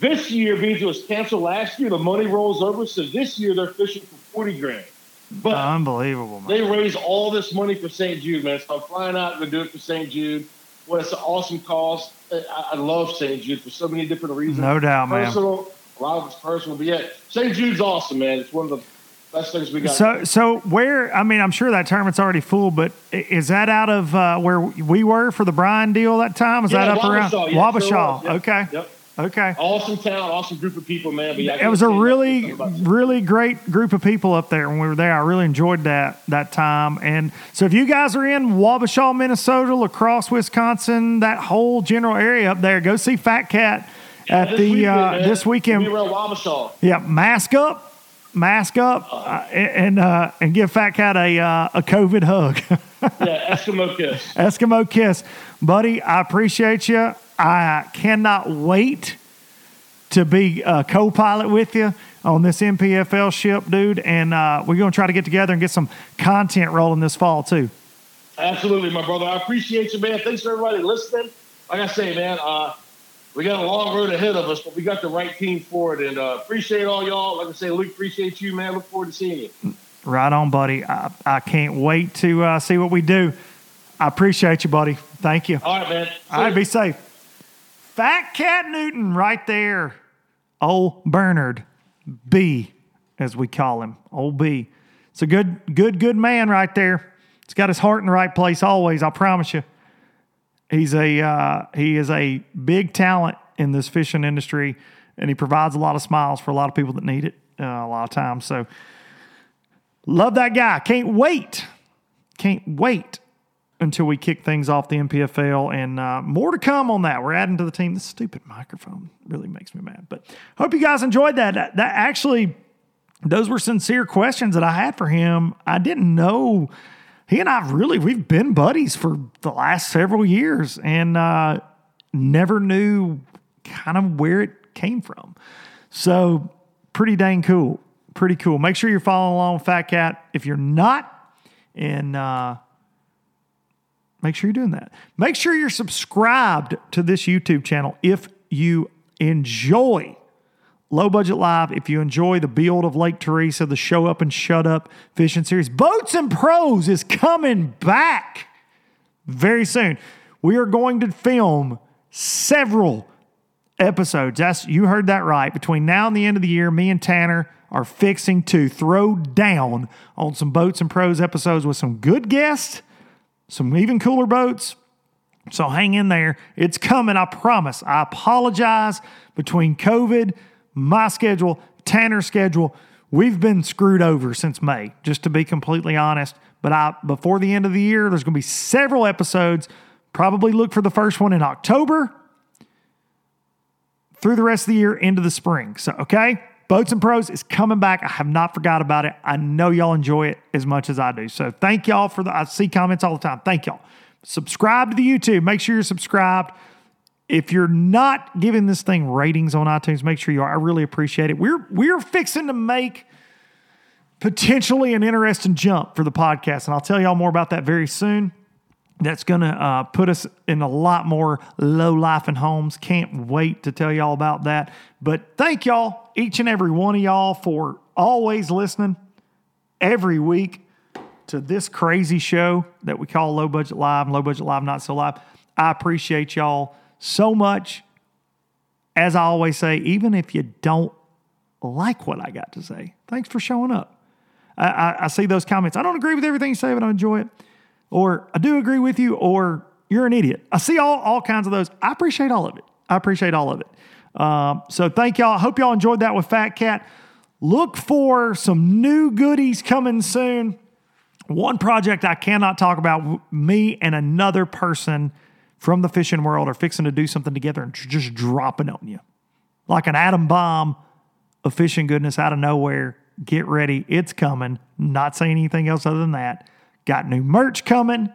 This year, because it was canceled last year, the money rolls over. So this year they're fishing for forty grand. But Unbelievable, man. they raise all this money for St. Jude, man. So I'm flying out to do it for St. Jude. Well, it's an awesome cause. I, I love St. Jude for so many different reasons. No doubt, man. Personal, a lot of it's personal, but yeah, St. Jude's awesome, man. It's one of the best things we got. So, so where? I mean, I'm sure that tournament's already full, but is that out of uh, where we were for the Brian deal that time? Is Yeah, that up around yeah, Wabasha? sure was, yep, Okay, Yep. Okay. Awesome town, awesome group of people, man. But yeah, It was a really, enough about it. really great group of people up there when we were there. I really enjoyed that that time. And so, if you guys are in Wabasha, Minnesota, La Crosse, Wisconsin, that whole general area up there, go see Fat Cat at This the weekend, uh, this weekend. We were at Wabasha. Yeah, mask up, mask up, uh, and uh, and give Fat Cat a uh, a COVID hug, Yeah, Eskimo kiss. Eskimo kiss, buddy. I appreciate you. I cannot wait to be a co-pilot with you on this NPFL ship, dude. And uh, we're gonna try to get together and get some content rolling this fall too. Absolutely, my brother. I appreciate you, man. Thanks for everybody listening. Like I say, man, uh, we got a long road ahead of us, but we got the right team for it. And uh, appreciate all y'all. Like I say, Luke, appreciate you, man. Look forward to seeing you. Right on, buddy. I, I can't wait to uh, see what we do. I appreciate you, buddy. Thank you. All right, man. All right, be safe. Fat Cat Newton right there. Old Bernard B, as we call him. Old B. It's a good, good, good man right there. He's got his heart in the right place always, I promise you. He's a uh, he is a big talent in this fishing industry, and he provides a lot of smiles for a lot of people that need it uh, a lot of times. So love that guy. Can't wait. Can't wait until we kick things off the NPFL, and uh, more to come on that. We're adding to the team. This stupid microphone really makes me mad. But hope you guys enjoyed that. That, that actually, those were sincere questions that I had for him. I didn't know he and I really we've been buddies for the last several years, and uh, never knew kind of where it came from. So pretty dang cool. Pretty cool. Make sure you're following along with Fat Cat. If you're not, and uh, make sure you're doing that. Make sure you're subscribed to this YouTube channel if you enjoy Low Budget Live. If you enjoy the build of Lake Teresa, the Show Up and Shut Up fishing series, Boats and Pros is coming back very soon. We are going to film several episodes. That's you heard that right. Between now and the end of the year, me and Tanner are fixing to throw down on some boats and pros episodes with some good guests, some even cooler boats. So hang in there. It's coming, I promise. I apologize between COVID, my schedule, Tanner's schedule. We've been screwed over since May, just to be completely honest. But I before the end of the year, there's going to be several episodes. Probably look for the first one in October through the rest of the year into the spring. So, okay, Boats and Pros is coming back. I have not forgot about it. I know y'all enjoy it as much as I do. So, thank y'all for the. I see comments all the time. Thank y'all. Subscribe to the YouTube. Make sure you're subscribed. If you're not giving this thing ratings on iTunes, make sure you are. I really appreciate it. We're we're fixing to make potentially an interesting jump for the podcast, and I'll tell y'all more about that very soon that's going to uh, put us in a lot more low life and homes. Can't wait to tell y'all about that. But thank y'all, each and every one of y'all, for always listening every week to this crazy show that we call Low Budget Live and Low Budget Live Not So Live. I appreciate y'all so much. As I always say, even if you don't like what I got to say, thanks for showing up. I, I, I see those comments. I don't agree with everything you say, but I enjoy it or I do agree with you, or you're an idiot. I see all, all kinds of those. I appreciate all of it. I appreciate all of it. Um, so thank y'all. I hope y'all enjoyed that with Fat Cat. Look for some new goodies coming soon. One project I cannot talk about, me and another person from the fishing world are fixing to do something together and just dropping on you. Like an atom bomb of fishing goodness out of nowhere. Get ready. It's coming. Not saying anything else other than that. Got new merch coming.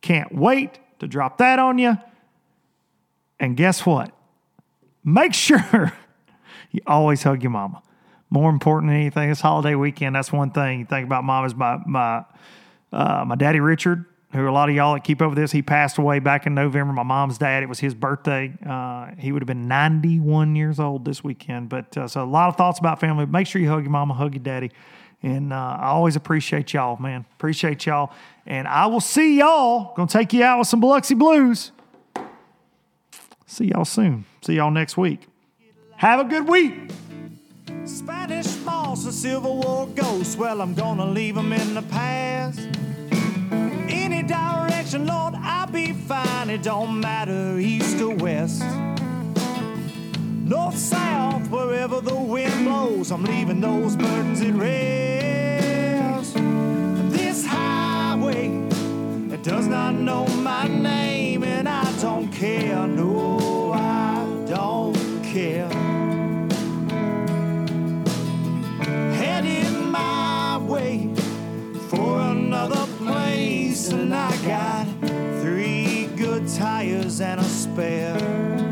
Can't wait to drop that on you. And guess what? Make sure you always hug your mama. More important than anything, this holiday weekend, that's one thing. You think about mamas. My my uh, my daddy Richard, who a lot of y'all that keep with this, he passed away back in November. My mom's dad, it was his birthday. Uh, he would have been 91 years old this weekend. But uh, so a lot of thoughts about family. Make sure you hug your mama, hug your daddy. And uh, I always appreciate y'all, man. Appreciate y'all. And I will see y'all. Gonna take you out with some Biloxi Blues. See y'all soon. See y'all next week. Have a good week. Spanish moss, a Civil War ghost. Well, I'm gonna leave them in the past. Any direction, Lord, I'll be fine. It don't matter, east or west. North, south, wherever the wind blows, I'm leaving those burdens at rest. This highway, it does not know my name, and I don't care. No, I don't care. Heading my way for another place, and I got three good tires and a spare.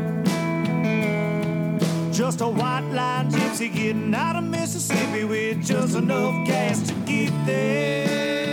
Just a white line gypsy getting out of Mississippi with just enough gas to get there.